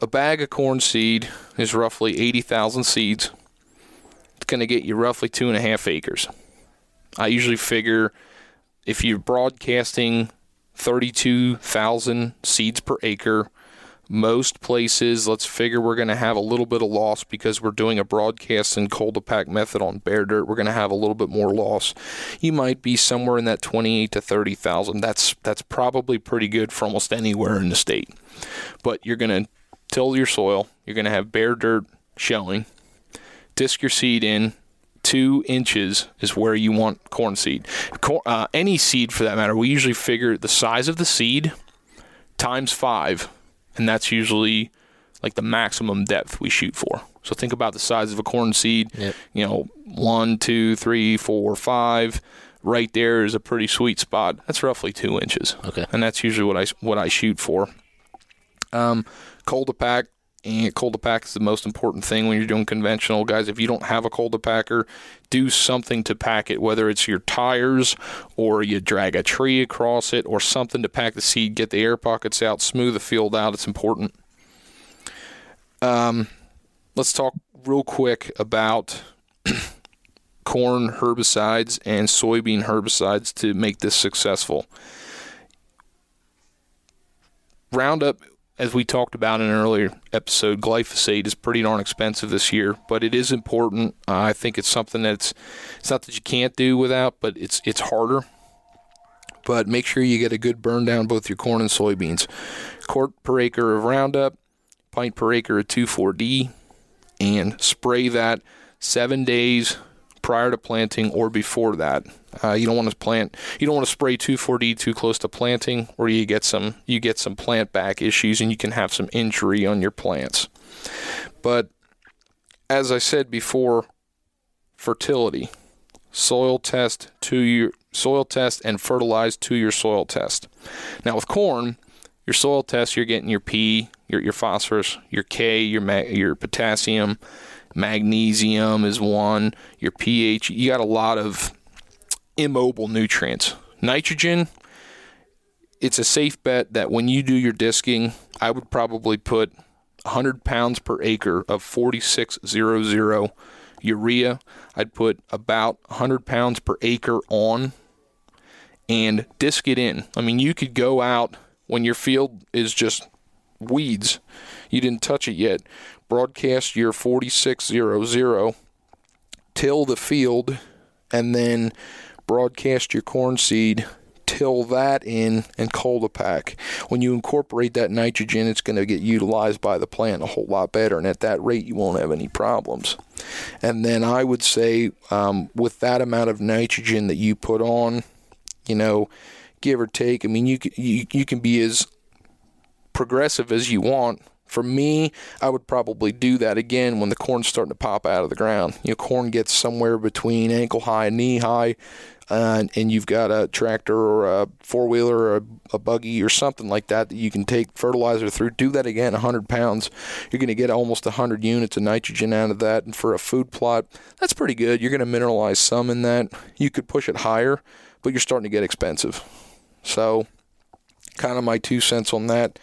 A bag of corn seed is roughly 80,000 seeds. It's going to get you roughly two and a half acres. I usually figure if you're broadcasting 32,000 seeds per acre, most places, let's figure we're going to have a little bit of loss because we're doing a broadcast and cultipack method on bare dirt. We're going to have a little bit more loss. You might be somewhere in that 28 to 30,000. That's that's probably pretty good for almost anywhere in the state. But you're going to till your soil. You're going to have bare dirt showing. Disc your seed in. Two inches is where you want corn seed. Uh, any seed for that matter. We usually figure the size of the seed times five and that's usually like the maximum depth we shoot for. So think about the size of a corn seed. Yep. You know, one, two, three, four, five. Right there is a pretty sweet spot. That's roughly two inches. Okay. and that's usually what I what I shoot for. Um, cultipack and cultipack is the most important thing when you're doing conventional. Guys if you don't have a cultipacker do something to pack it whether it's your tires or you drag a tree across it or something to pack the seed get the air pockets out smooth the field out. It's important. Um, let's talk real quick about corn herbicides and soybean herbicides to make this successful. Roundup as we talked about in an earlier episode, glyphosate is pretty darn expensive this year, but it is important. Uh, I think it's something that's it's not that you can't do without, but it's it's harder. But make sure you get a good burn down both your corn and soybeans. Quart per acre of Roundup, pint per acre of 2,4-D, and spray that seven days prior to planting or before that. Uh, you don't want to plant. You don't want to spray 2,4-D too close to planting, or you get some you get some plant back issues, and you can have some injury on your plants. But as I said before, fertility, soil test to your soil test, and fertilize to your soil test. Now with corn, your soil test, you're getting your P, your your phosphorus, your K, your your potassium magnesium is one, your pH. You got a lot of immobile nutrients. Nitrogen, it's a safe bet that when you do your disking, I would probably put 100 pounds per acre of 4600 urea. I'd put about 100 pounds per acre on and disc it in. I mean, you could go out when your field is just weeds, you didn't touch it yet broadcast your 4600, till the field, and then broadcast your corn seed, till that in, and cultipack. When you incorporate that nitrogen, it's going to get utilized by the plant a whole lot better, and at that rate, you won't have any problems. And then I would say, um, with that amount of nitrogen that you put on, you know, give or take, I mean, you you, you can be as progressive as you want for me, I would probably do that again when the corn's starting to pop out of the ground. You know, corn gets somewhere between ankle high and knee high, uh, and you've got a tractor or a four wheeler or a, a, buggy or something like that that you can take fertilizer through. Do that again, 100 pounds. You're going to get almost 100 units of nitrogen out of that. And for a food plot, that's pretty good. You're going to mineralize some in that. You could push it higher, but you're starting to get expensive. So, kind of my two cents on that.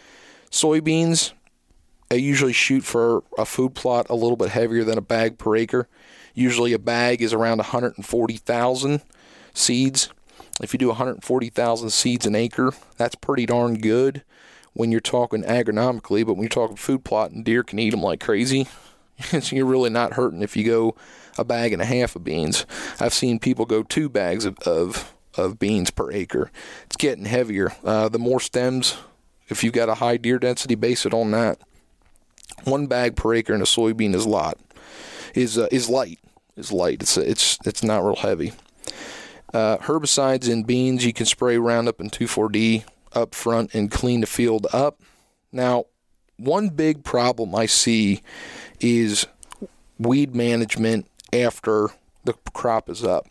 Soybeans, I usually shoot for a food plot a little bit heavier than a bag per acre. Usually a bag is around 140,000 seeds. If you do 140,000 seeds an acre, that's pretty darn good when you're talking agronomically, but when you're talking food plot and deer can eat them like crazy, so you're really not hurting if you go a bag and a half of beans. I've seen people go two bags of, of, of beans per acre. It's getting heavier. Uh, the more stems, if you've got a high deer density, base it on that one bag per acre in a soybean is lot is uh, is light is light. It's it's it's not real heavy. Uh, herbicides in beans you can spray Roundup and 2,4-D up front and clean the field up. Now, one big problem I see is weed management after the crop is up.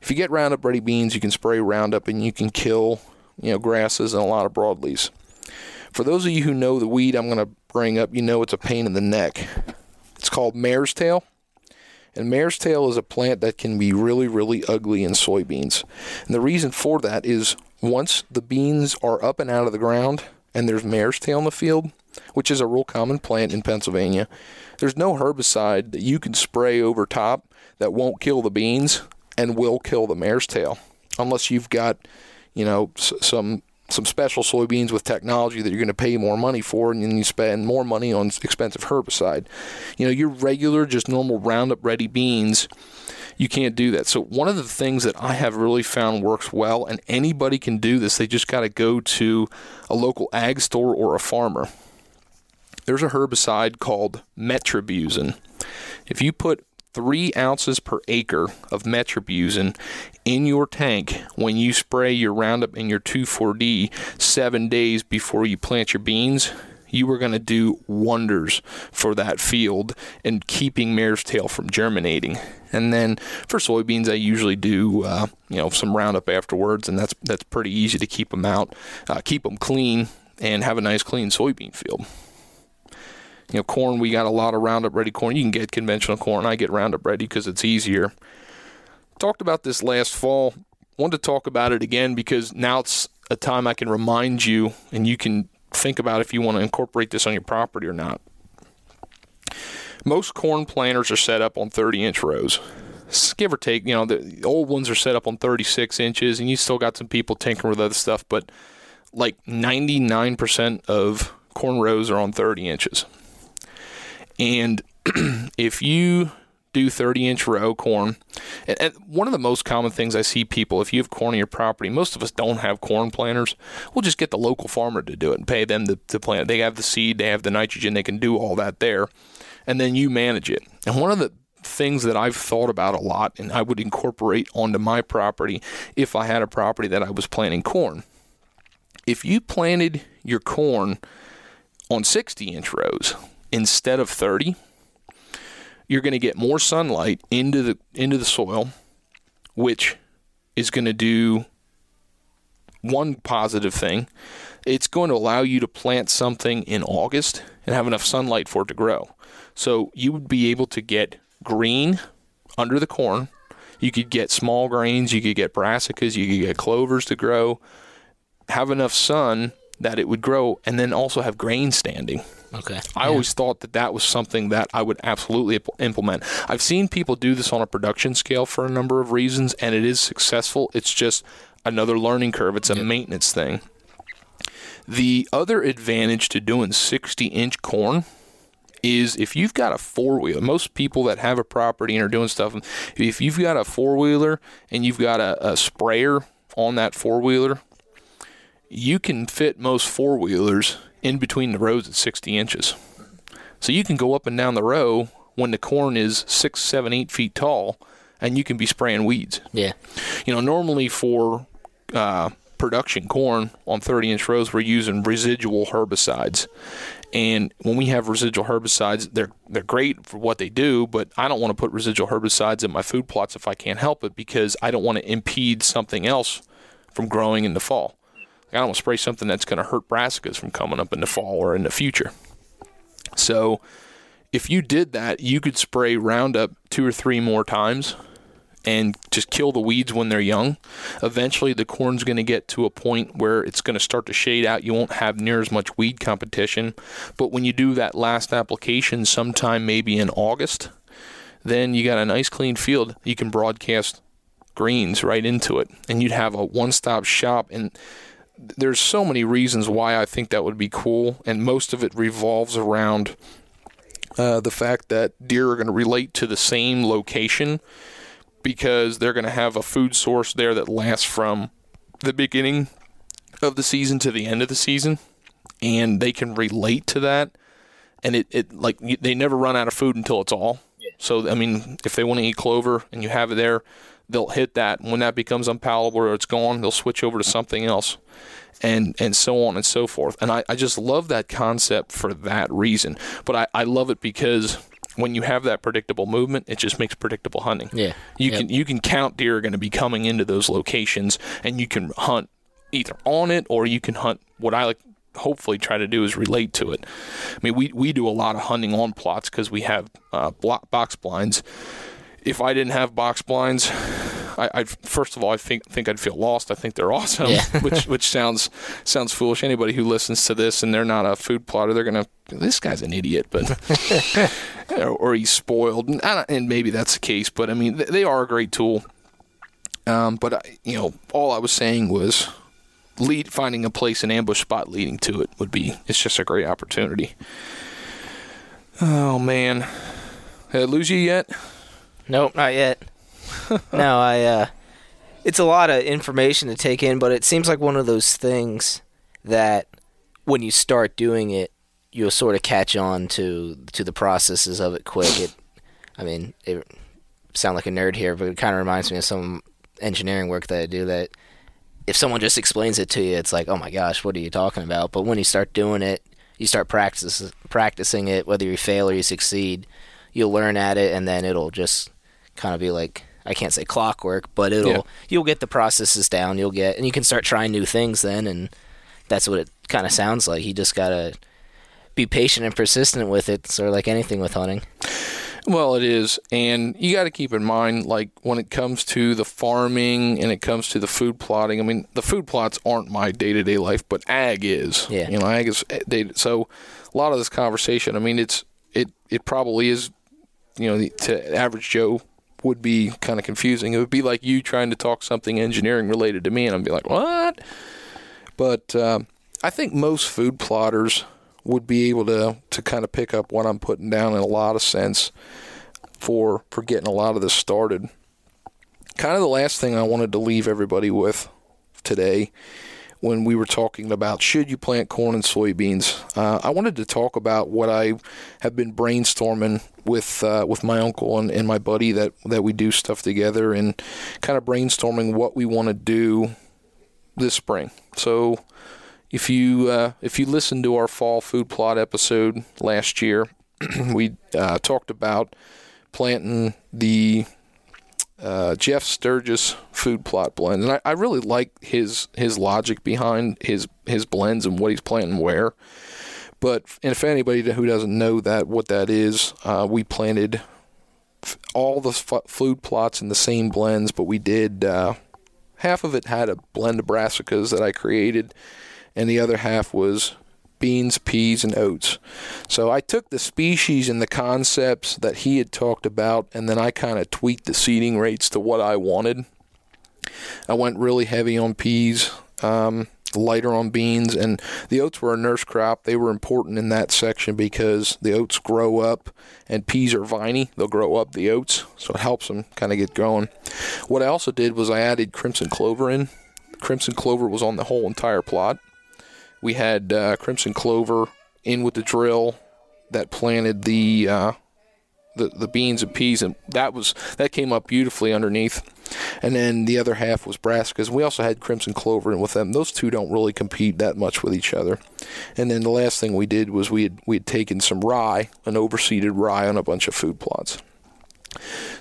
If you get Roundup Ready beans, you can spray Roundup and you can kill you know grasses and a lot of broadleaves. For those of you who know the weed I'm going to bring up, you know it's a pain in the neck. It's called mare's tail. And mare's tail is a plant that can be really, really ugly in soybeans. And the reason for that is once the beans are up and out of the ground and there's mare's tail in the field, which is a real common plant in Pennsylvania, there's no herbicide that you can spray over top that won't kill the beans and will kill the mare's tail unless you've got, you know, some some special soybeans with technology that you're going to pay more money for, and then you spend more money on expensive herbicide. You know, your regular, just normal Roundup Ready beans, you can't do that. So, one of the things that I have really found works well, and anybody can do this, they just got to go to a local ag store or a farmer. There's a herbicide called metribuzin. If you put three ounces per acre of metribuzin in your tank when you spray your Roundup and your 2,4-D seven days before you plant your beans, you are going to do wonders for that field and keeping mare's tail from germinating. And then for soybeans, I usually do uh, you know some Roundup afterwards, and that's that's pretty easy to keep them out, uh, keep them clean, and have a nice clean soybean field. You know, corn, we got a lot of Roundup Ready corn. You can get conventional corn. I get Roundup Ready because it's easier. Talked about this last fall. Wanted to talk about it again because now it's a time I can remind you and you can think about if you want to incorporate this on your property or not. Most corn planters are set up on 30 inch rows. Give or take, you know, the old ones are set up on 36 inches, and you still got some people tinkering with other stuff, but like 99% of corn rows are on 30 inches. And if you do 30 inch row corn, and, one of the most common things I see people, if you have corn on your property, most of us don't have corn planters. We'll just get the local farmer to do it and pay them to, to plant. They have the seed, they have the nitrogen, they can do all that there. And then you manage it. And one of the things that I've thought about a lot and I would incorporate onto my property if I had a property that I was planting corn. If you planted your corn on 60 inch rows, instead of 30, you're going to get more sunlight into the into the soil, which is going to do one positive thing. It's going to allow you to plant something in August and have enough sunlight for it to grow. So you would be able to get green under the corn. You could get small grains, you could get brassicas, you could get clovers to grow. Have enough sun that it would grow and then also have grain standing. Okay. I yeah. always thought that that was something that I would absolutely implement. I've seen people do this on a production scale for a number of reasons, and it is successful. It's just another learning curve, it's a yep. maintenance thing. The other advantage to doing 60 inch corn is if you've got a four wheeler, most people that have a property and are doing stuff, if you've got a four wheeler and you've got a, a sprayer on that four wheeler, you can fit most four wheelers in between the rows at 60 inches. So you can go up and down the row when the corn is six, seven, eight feet tall, and you can be spraying weeds. Yeah. You know, normally for uh, production corn on 30 inch rows, we're using residual herbicides. And when we have residual herbicides, they're they're great for what they do, but I don't want to put residual herbicides in my food plots if I can't help it because I don't want to impede something else from growing in the fall. I don't want to spray something that's going to hurt brassicas from coming up in the fall or in the future. So if you did that, you could spray Roundup two or three more times and just kill the weeds when they're young. Eventually, the corn's going to get to a point where it's going to start to shade out. You won't have near as much weed competition. But when you do that last application, sometime maybe in August, then you got a nice clean field. You can broadcast greens right into it, and you'd have a one stop shop. And there's so many reasons why I think that would be cool, and most of it revolves around uh, the fact that deer are going to relate to the same location because they're going to have a food source there that lasts from the beginning of the season to the end of the season, and they can relate to that. And it, it like they never run out of food until it's all. So I mean, if they want to eat clover and you have it there, they'll hit that. When that becomes unpalatable or it's gone, they'll switch over to something else, and and so on and so forth. And I, I just love that concept for that reason. But I, I love it because when you have that predictable movement, it just makes predictable hunting. Yeah, you yep. can you can count deer are going to be coming into those locations, and you can hunt either on it or you can hunt what I like hopefully try to do is relate to it. I mean, we we do a lot of hunting on plots because we have uh, box blinds if I didn't have box blinds, I, would first of all I think think I'd feel lost. I think they're awesome, yeah. which which sounds sounds foolish. Anybody who listens to this and they're not a food plotter, they're gonna this guy's an idiot, but or, or, he's spoiled, and, and, maybe that's the case. But I mean, they are a great tool. Um, but I, you know, all I was saying was lead finding a place an ambush spot leading to it would be it's just a great opportunity. Oh man, Did I lose you yet? Nope, not yet. no, I. Uh, it's a lot of information to take in, but it seems like one of those things that when you start doing it, you'll sort of catch on to to the processes of it quick. It, I mean, it sound like a nerd here, but it kind of reminds me of some engineering work that I do. That if someone just explains it to you, it's like, oh my gosh, what are you talking about? But when you start doing it, you start practice practicing it, whether you fail or you succeed, you'll learn at it, and then it'll just kind of be like I can't say clockwork, but it'll yeah. you'll get the processes down. You'll get and you can start trying new things then, and that's what it kind of sounds like. You just gotta be patient and persistent with it. Sort of like anything with hunting. Well, it is, and you got to keep in mind, like when it comes to the farming and it comes to the food plotting. I mean, the food plots aren't my day to day life, but ag is. Yeah. You know, ag is. Eh, they, so, a lot of this conversation. I mean, it's it it probably is. You know, the, to average Joe would be kind of confusing. It would be like you trying to talk something engineering related to me, and I'd be like, what? But um, I think most food plotters would be able to to kind of pick up what I'm putting down in a lot of sense for for getting a lot of this started. Kind of the last thing I wanted to leave everybody with today when we were talking about should you plant corn and soybeans. Uh, I wanted to talk about what I have been brainstorming with uh, with my uncle and, and my buddy that that we do stuff together and kind of brainstorming what we want to do this spring. So if you uh, if you listened to our fall food plot episode last year, we uh, talked about planting the uh, Jeff Sturgis food plot blend, and I, I, really like his his logic behind his his blends and what he's planting where. But and if anybody who doesn't know that what that is, uh, we planted all the f- food plots in the same blends, but we did uh, half of it had a blend of brassicas that I created and the other half was beans, peas, and oats. So I took the species and the concepts that he had talked about, and then I kind of tweaked the seeding rates to what I wanted. I went really heavy on peas, um, lighter on beans, and the oats were a nurse crop. They were important in that section because the oats grow up, and peas are viney. They'll grow up the oats, so it helps them kind of get going. What I also did was I added crimson clover in. Crimson clover was on the whole entire plot we had uh, Crimson Clover in with the drill that planted the uh, the the beans and peas, and that was that came up beautifully underneath. And then the other half was brassicas. We also had Crimson Clover in with them. Those two don't really compete that much with each other. And then the last thing we did was we had we had taken some rye, an overseeded rye, on a bunch of food plots.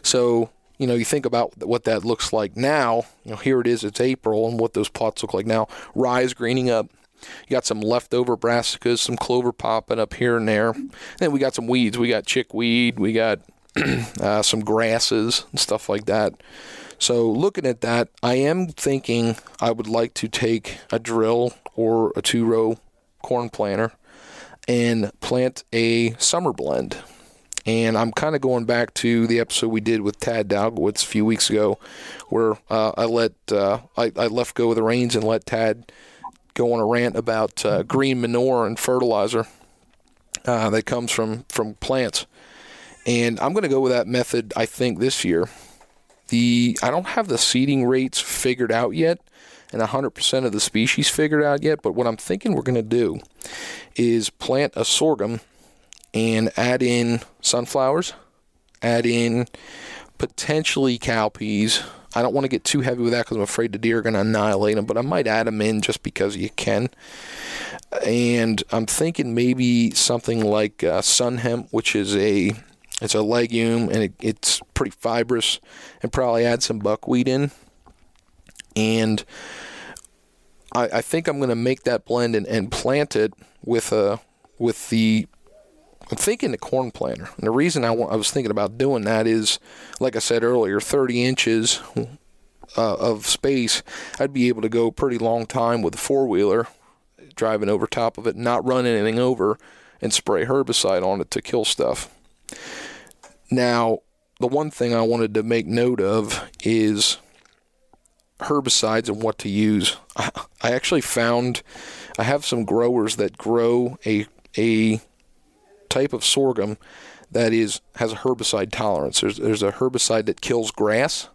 So you know, you think about what that looks like now. You know, here it is, it's April, and what those plots look like now. Rye is greening up. You got some leftover brassicas, some clover popping up here and there. And then we got some weeds. We got chickweed. We got uh, some grasses and stuff like that. So looking at that, I am thinking I would like to take a drill or a two row corn planter and plant a summer blend. And I'm kind of going back to the episode we did with Tad Dalgowitz a few weeks ago, where uh, I let uh, I, I left go of the reins and let Tad go on a rant about uh, green manure and fertilizer uh, that comes from from plants. And I'm going to go with that method. I think this year. The I don't have the seeding rates figured out yet, and 100% of the species figured out yet. But what I'm thinking we're going to do is plant a sorghum and add in sunflowers, add in potentially cowpeas, I don't want to get too heavy with that because I'm afraid the deer are going to annihilate them, but I might add them in just because you can. And I'm thinking maybe something like uh, sun hemp, which is a it's a legume and it, it's pretty fibrous, and probably add some buckwheat in. And I, I think I'm going to make that blend and, and plant it with a with the I'm thinking the corn planter. And the reason I, was thinking about doing that is, like I said earlier, 30 inches uh, of space. I'd be able to go a pretty long time with a four wheeler, driving over top of it, not run anything over, and spray herbicide on it to kill stuff. Now, the one thing I wanted to make note of is herbicides and what to use. I actually found I have some growers that grow a a type of sorghum that is has a herbicide tolerance. There's there's a herbicide that kills grass,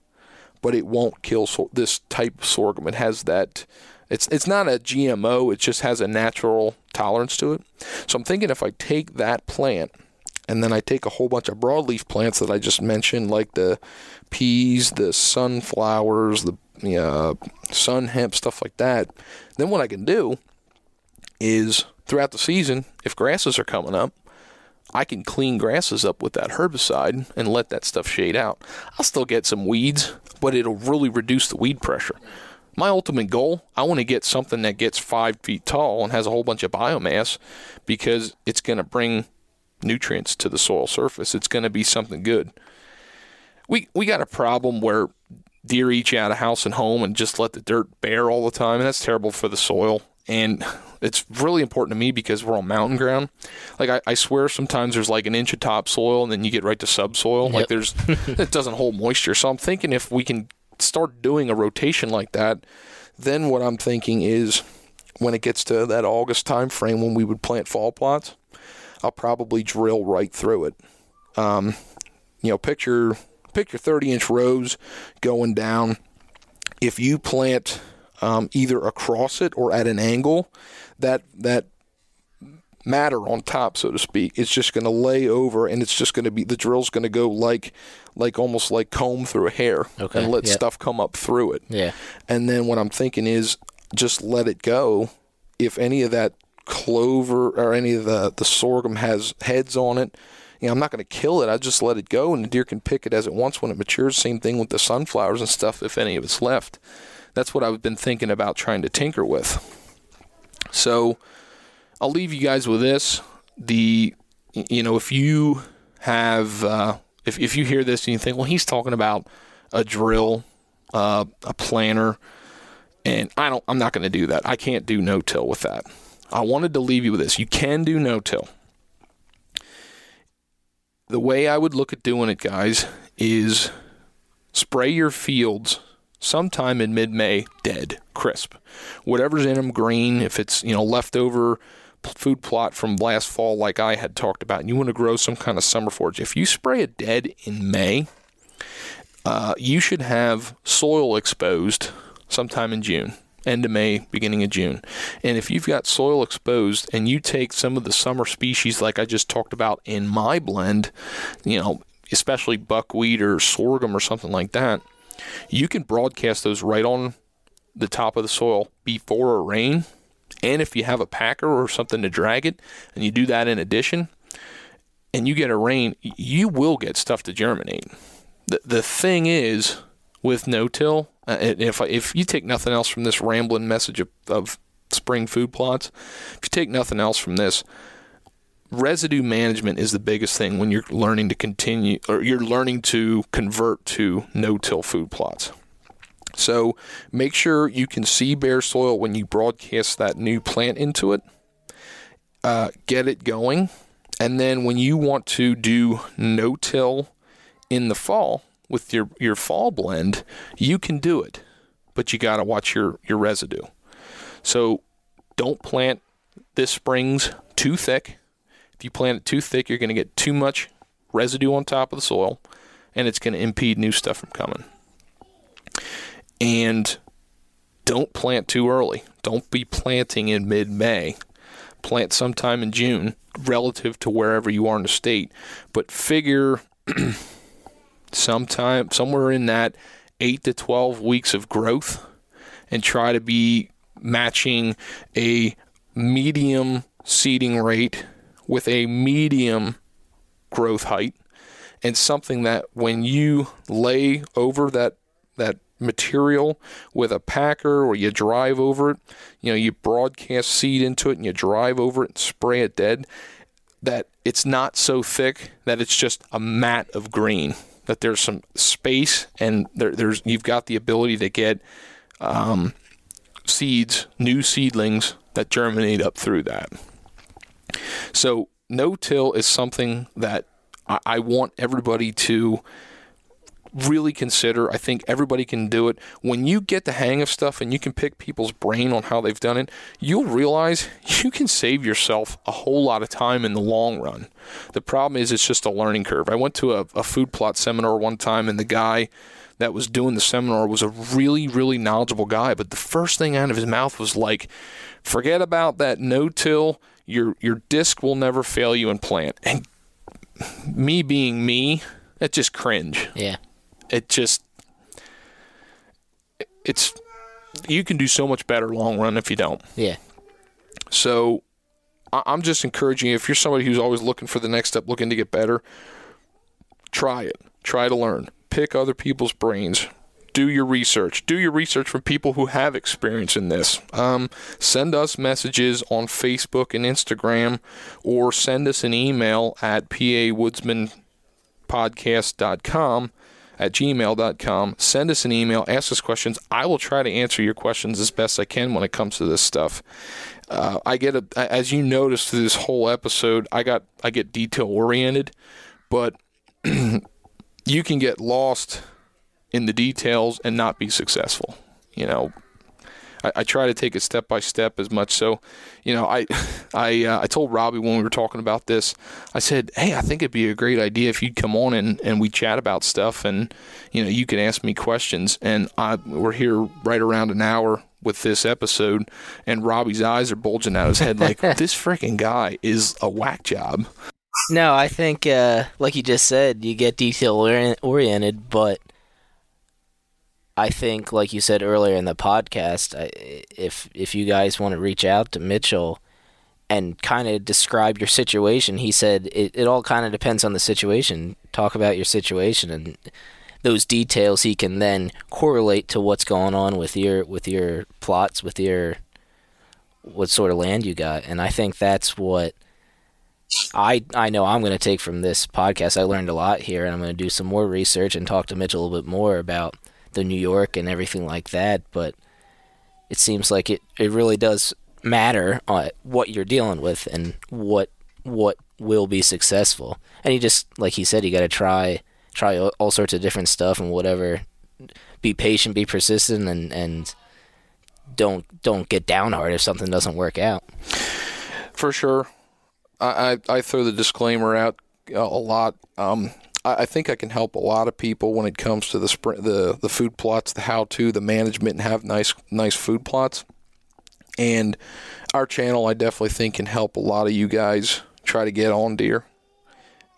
but it won't kill so, this type of sorghum. It has that. It's it's not a GMO. It just has a natural tolerance to it. So I'm thinking if I take that plant and then I take a whole bunch of broadleaf plants that I just mentioned, like the peas, the sunflowers, the uh, sun hemp, stuff like that. Then what I can do is throughout the season, if grasses are coming up, I can clean grasses up with that herbicide and let that stuff shade out. I'll still get some weeds, but it'll really reduce the weed pressure. My ultimate goal, I want to get something that gets five feet tall and has a whole bunch of biomass because it's going to bring nutrients to the soil surface. It's going to be something good. We we got a problem where deer eat you out of house and home and just let the dirt bare all the time, and that's terrible for the soil. And it's really important to me because we're on mountain ground. Like I, I swear, sometimes there's like an inch of topsoil, and then you get right to subsoil. Like there's it doesn't hold moisture. So I'm thinking if we can start doing a rotation like that, then what I'm thinking is when it gets to that August time frame when we would plant fall plots, I'll probably drill right through it. Um, you know, picture picture 30 inch rows going down. If you plant um, either across it or at an angle, that that matter on top, so to speak, it's just going to lay over, and it's just going to be the drill's going to go like like almost like comb through a hair Okay, and let yep. stuff come up through it. Yeah. And then what I'm thinking is just let it go. If any of that clover or any of the, the sorghum has heads on it, you know, I'm not going to kill it. I just let it go, and the deer can pick it as it wants when it matures. Same thing with the sunflowers and stuff, if any of it's left. That's what I've been thinking about trying to tinker with. So I'll leave you guys with this. The, you know, if you have, uh, if, if you hear this and you think, well, he's talking about a drill, uh, a planter, and I don't, I'm not going to do that. I can't do no till with that. I wanted to leave you with this. You can do no till. The way I would look at doing it, guys, is spray your fields sometime in mid-May, dead, crisp. Whatever's in them, green. If it's you know leftover food plot from last fall, like I had talked about, and you want to grow some kind of summer forage, if you spray it dead in May, uh, you should have soil exposed sometime in June, end of May, beginning of June. And if you've got soil exposed and you take some of the summer species like I just talked about in my blend, you know, especially buckwheat or sorghum or something like that, you can broadcast those right on the top of the soil before a rain. And if you have a packer or something to drag it, and you do that in addition, and you get a rain, you will get stuff to germinate. The, the thing is, with no-till, uh, if if you take nothing else from this rambling message of, of spring food plots, if you take nothing else from this, residue management is the biggest thing when you're learning to continue or you're learning to convert to no-till food plots. So make sure you can see bare soil when you broadcast that new plant into it. Uh, get it going, and then when you want to do no-till in the fall with your your fall blend, you can do it, but you got to watch your your residue. So don't plant this spring's too thick. If you plant it too thick, you're going to get too much residue on top of the soil, and it's going to impede new stuff from coming. And don't plant too early. Don't be planting in mid May. Plant sometime in June relative to wherever you are in the state. But figure sometime somewhere in that 8 to 12 weeks of growth and try to be matching a medium seeding rate with a medium growth height and something that when you lay over that that material with a packer or you drive over it, you know, you broadcast seed into it and you drive over it and spray it dead, that it's not so thick that it's just a mat of green. That there's some space and there, there's you've got the ability to get um, seeds, new seedlings that germinate up through that. So no-till is something that I, want everybody to really consider. I think everybody can do it. When you get the hang of stuff and you can pick people's brain on how they've done it, you'll realize you can save yourself a whole lot of time in the long run. The problem is it's just a learning curve. I went to a, a food plot seminar one time and the guy that was doing the seminar was a really, really knowledgeable guy. But the first thing out of his mouth was like, forget about that no-till. Your your disc will never fail you in plant. And me being me, that just cringe Yeah. it just it's you can do so much better long run if you don't Yeah. so i'm just encouraging you if you're somebody who's always looking for the next step looking to get better try it try to learn pick other people's brains do your research. Do your research from people who have experience in this. Um, send us messages on Facebook and Instagram, or send us an email at pawoodsmanpodcast.com at gmail.com. Send us an email, ask us questions. I will try to answer your questions as best I can when it comes to this stuff. Uh, I get a, as you noticed through this whole episode, I got I get detail oriented, but you can get lost in the details and not be successful. You know, I, I try to take it step by step as much. So, you know, I I uh, I told Robbie when we were talking about this, I said, hey, I think it'd be a great idea if you'd come on and, and we chat about stuff, and you know, you can ask me questions. And I we're here right around an hour with this episode, and Robbie's eyes are bulging out of his head like this freaking guy is a whack job. No, I think, uh, like you just said, you get detail oriented, but I think, like you said earlier in the podcast, if if you guys want to reach out to Mitchell and kind of describe your situation, he said it, it all kind of depends on the situation. Talk about your situation and those details he can then correlate to what's going on with your with your plots, with your what sort of land you got. And I think that's what I I know I'm going to take from this podcast. I learned a lot here, and I'm going to do some more research and talk to mitchell a little bit more about the New York and everything like that. But it seems like it, it really does matter uh, what you're dealing with and what what will be successful. And you just like he said, you got to try try all sorts of different stuff and whatever. Be patient, be persistent, and and don't don't get downhearted if something doesn't work out. For sure, I I, I throw the disclaimer out a lot. Um, I think I can help a lot of people when it comes to the the the food plots, the how to, the management, and have nice nice food plots. And our channel, I definitely think, can help a lot of you guys try to get on deer.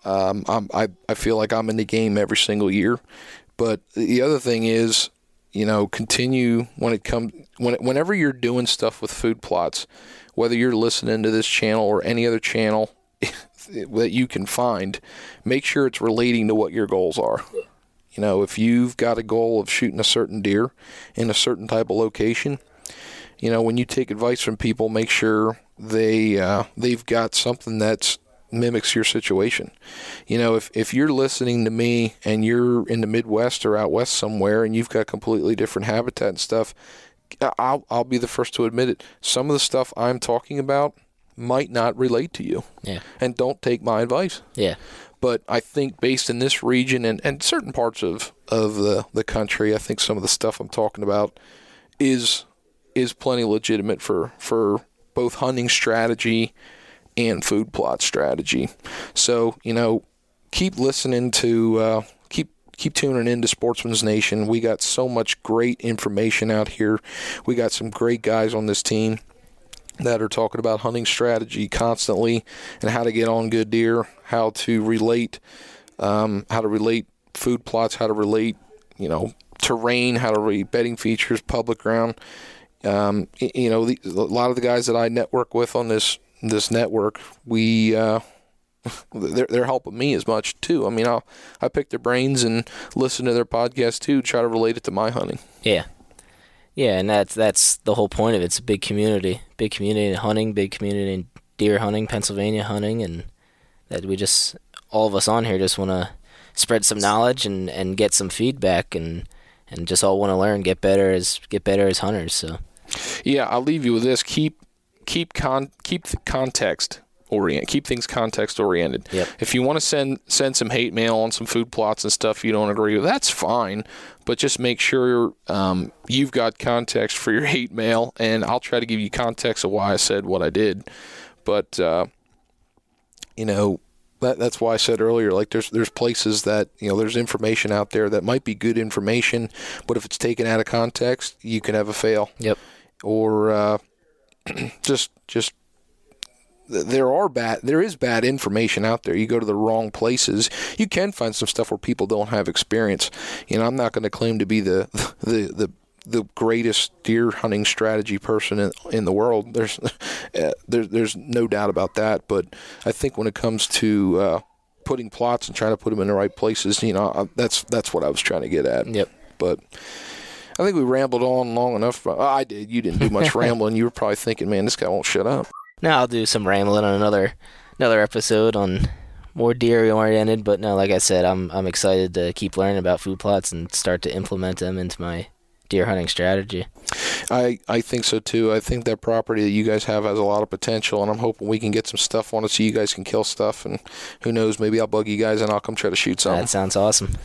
Um, i I feel like I'm in the game every single year, but the other thing is, you know, continue when it comes when whenever you're doing stuff with food plots, whether you're listening to this channel or any other channel that you can find, make sure it's relating to what your goals are. You know, if you've got a goal of shooting a certain deer in a certain type of location, you know, when you take advice from people, make sure they uh, they've got something that mimics your situation. You know, if if you're listening to me and you're in the Midwest or out west somewhere and you've got completely different habitat and stuff, I'll I'll be the first to admit it. Some of the stuff I'm talking about might not relate to you. Yeah. And don't take my advice. Yeah. But I think based in this region and, and certain parts of, of the, the country, I think some of the stuff I'm talking about is is plenty legitimate for, for both hunting strategy and food plot strategy. So, you know, keep listening to uh, keep keep tuning into Sportsman's Nation. We got so much great information out here. We got some great guys on this team that are talking about hunting strategy constantly and how to get on good deer, how to relate, um, how to relate food plots, how to relate, you know, terrain, how to relate bedding features, public ground. Um, you know, the, a lot of the guys that I network with on this this network, we uh, they're they're helping me as much too. I mean, I I pick their brains and listen to their podcast too, try to relate it to my hunting. Yeah, yeah, and that's that's the whole point of it. It's a big community, big community in hunting, big community in deer hunting, Pennsylvania hunting, and that we just all of us on here just want to spread some knowledge and, and get some feedback and and just all want to learn, get better as get better as hunters. So, yeah, I'll leave you with this: keep keep con keep the context orient keep things context oriented yep. if you want to send send some hate mail on some food plots and stuff you don't agree with that's fine but just make sure um, you've got context for your hate mail and i'll try to give you context of why i said what i did but uh, you know that, that's why I said earlier, like there's there's places that you know there's information out there that might be good information, but if it's taken out of context, you can have a fail. Yep. Or uh, just just there are bad there is bad information out there you go to the wrong places you can find some stuff where people don't have experience you know i'm not going to claim to be the the the the greatest deer hunting strategy person in, in the world there's uh, there's there's no doubt about that but i think when it comes to uh, putting plots and trying to put them in the right places you know that's that's what i was trying to get at yep But I think we rambled on long enough. I did. You didn't do much rambling. You were probably thinking, man, this guy won't shut up. Now I'll do some rambling on another another episode on more deer oriented. But no, like I said, I'm I'm excited to keep learning about food plots and start to implement them into my deer hunting strategy. I, I think so too. I think that property that you guys have has a lot of potential, and I'm hoping we can get some stuff on it so you guys can kill stuff. And who knows, maybe I'll bug you guys and I'll come try to shoot some. That sounds awesome.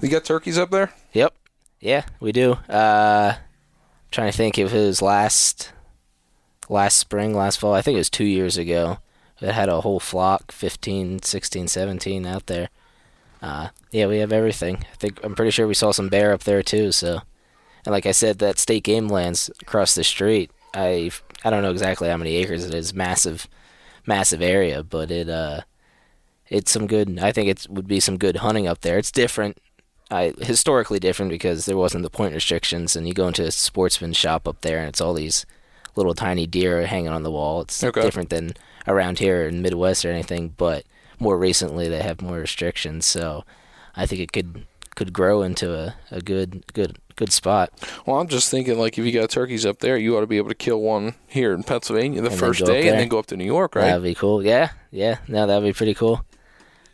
You got turkeys up there? Yep. Yeah, we do. Uh, trying to think if it was last last spring, last fall. I think it was two years ago. It had a whole flock, 15, 16, 17 out there. Uh, yeah, we have everything. I think I'm pretty sure we saw some bear up there too. So, and like I said, that state game lands across the street. I I don't know exactly how many acres it is. Massive, massive area, but it uh, it's some good. I think it would be some good hunting up there. It's different. I historically different because there wasn't the point restrictions, and you go into a sportsman shop up there, and it's all these little tiny deer hanging on the wall. It's Okay. different than around here in Midwest or anything, but more recently they have more restrictions. So I think it could could grow into a, a good good good spot. Well, I'm just thinking, like, if you got turkeys up there, you ought to be able to kill one here in Pennsylvania the And first day and then go up to New York, right? That'd be cool. Yeah, yeah. No, that'd be pretty cool.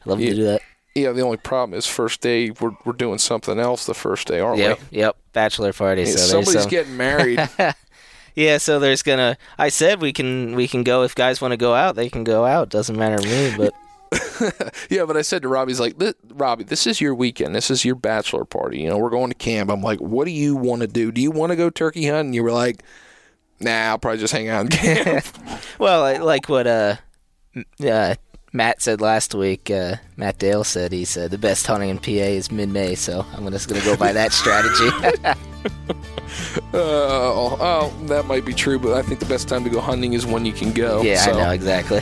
I'd love Yeah. to do that. Yeah, the only problem is first day we're, we're doing something else the first day, aren't Yep, we? yep. Bachelor party. Yeah, so somebody's some- getting married. Yeah, so there's gonna. I said we can we can go if guys want to go out, they can go out. Doesn't matter to me. But yeah, but I said to Robbie's like, Robbie, this is your weekend. This is your bachelor party. You know, we're going to camp. I'm like, what do you want to do? Do you want to go turkey hunting? You were like, nah, I'll probably just hang out in camp. well, I, like what uh, uh, Matt said last week. Uh, Matt Dale said he said the best hunting in PA is mid May. So I'm just gonna go by that strategy. oh, oh, that might be true, but I think the best time to go hunting is when you can go. yeah, so. I know exactly.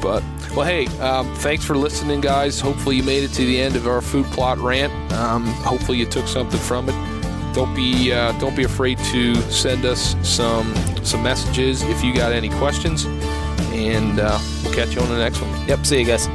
But well, hey, um, thanks for listening, guys. Hopefully, you made it to the end of our food plot rant. Um, hopefully, you took something from it. Don't be uh, don't be afraid to send us some some messages if you got any questions, and uh, we'll catch you on the next one. Yep. See you guys.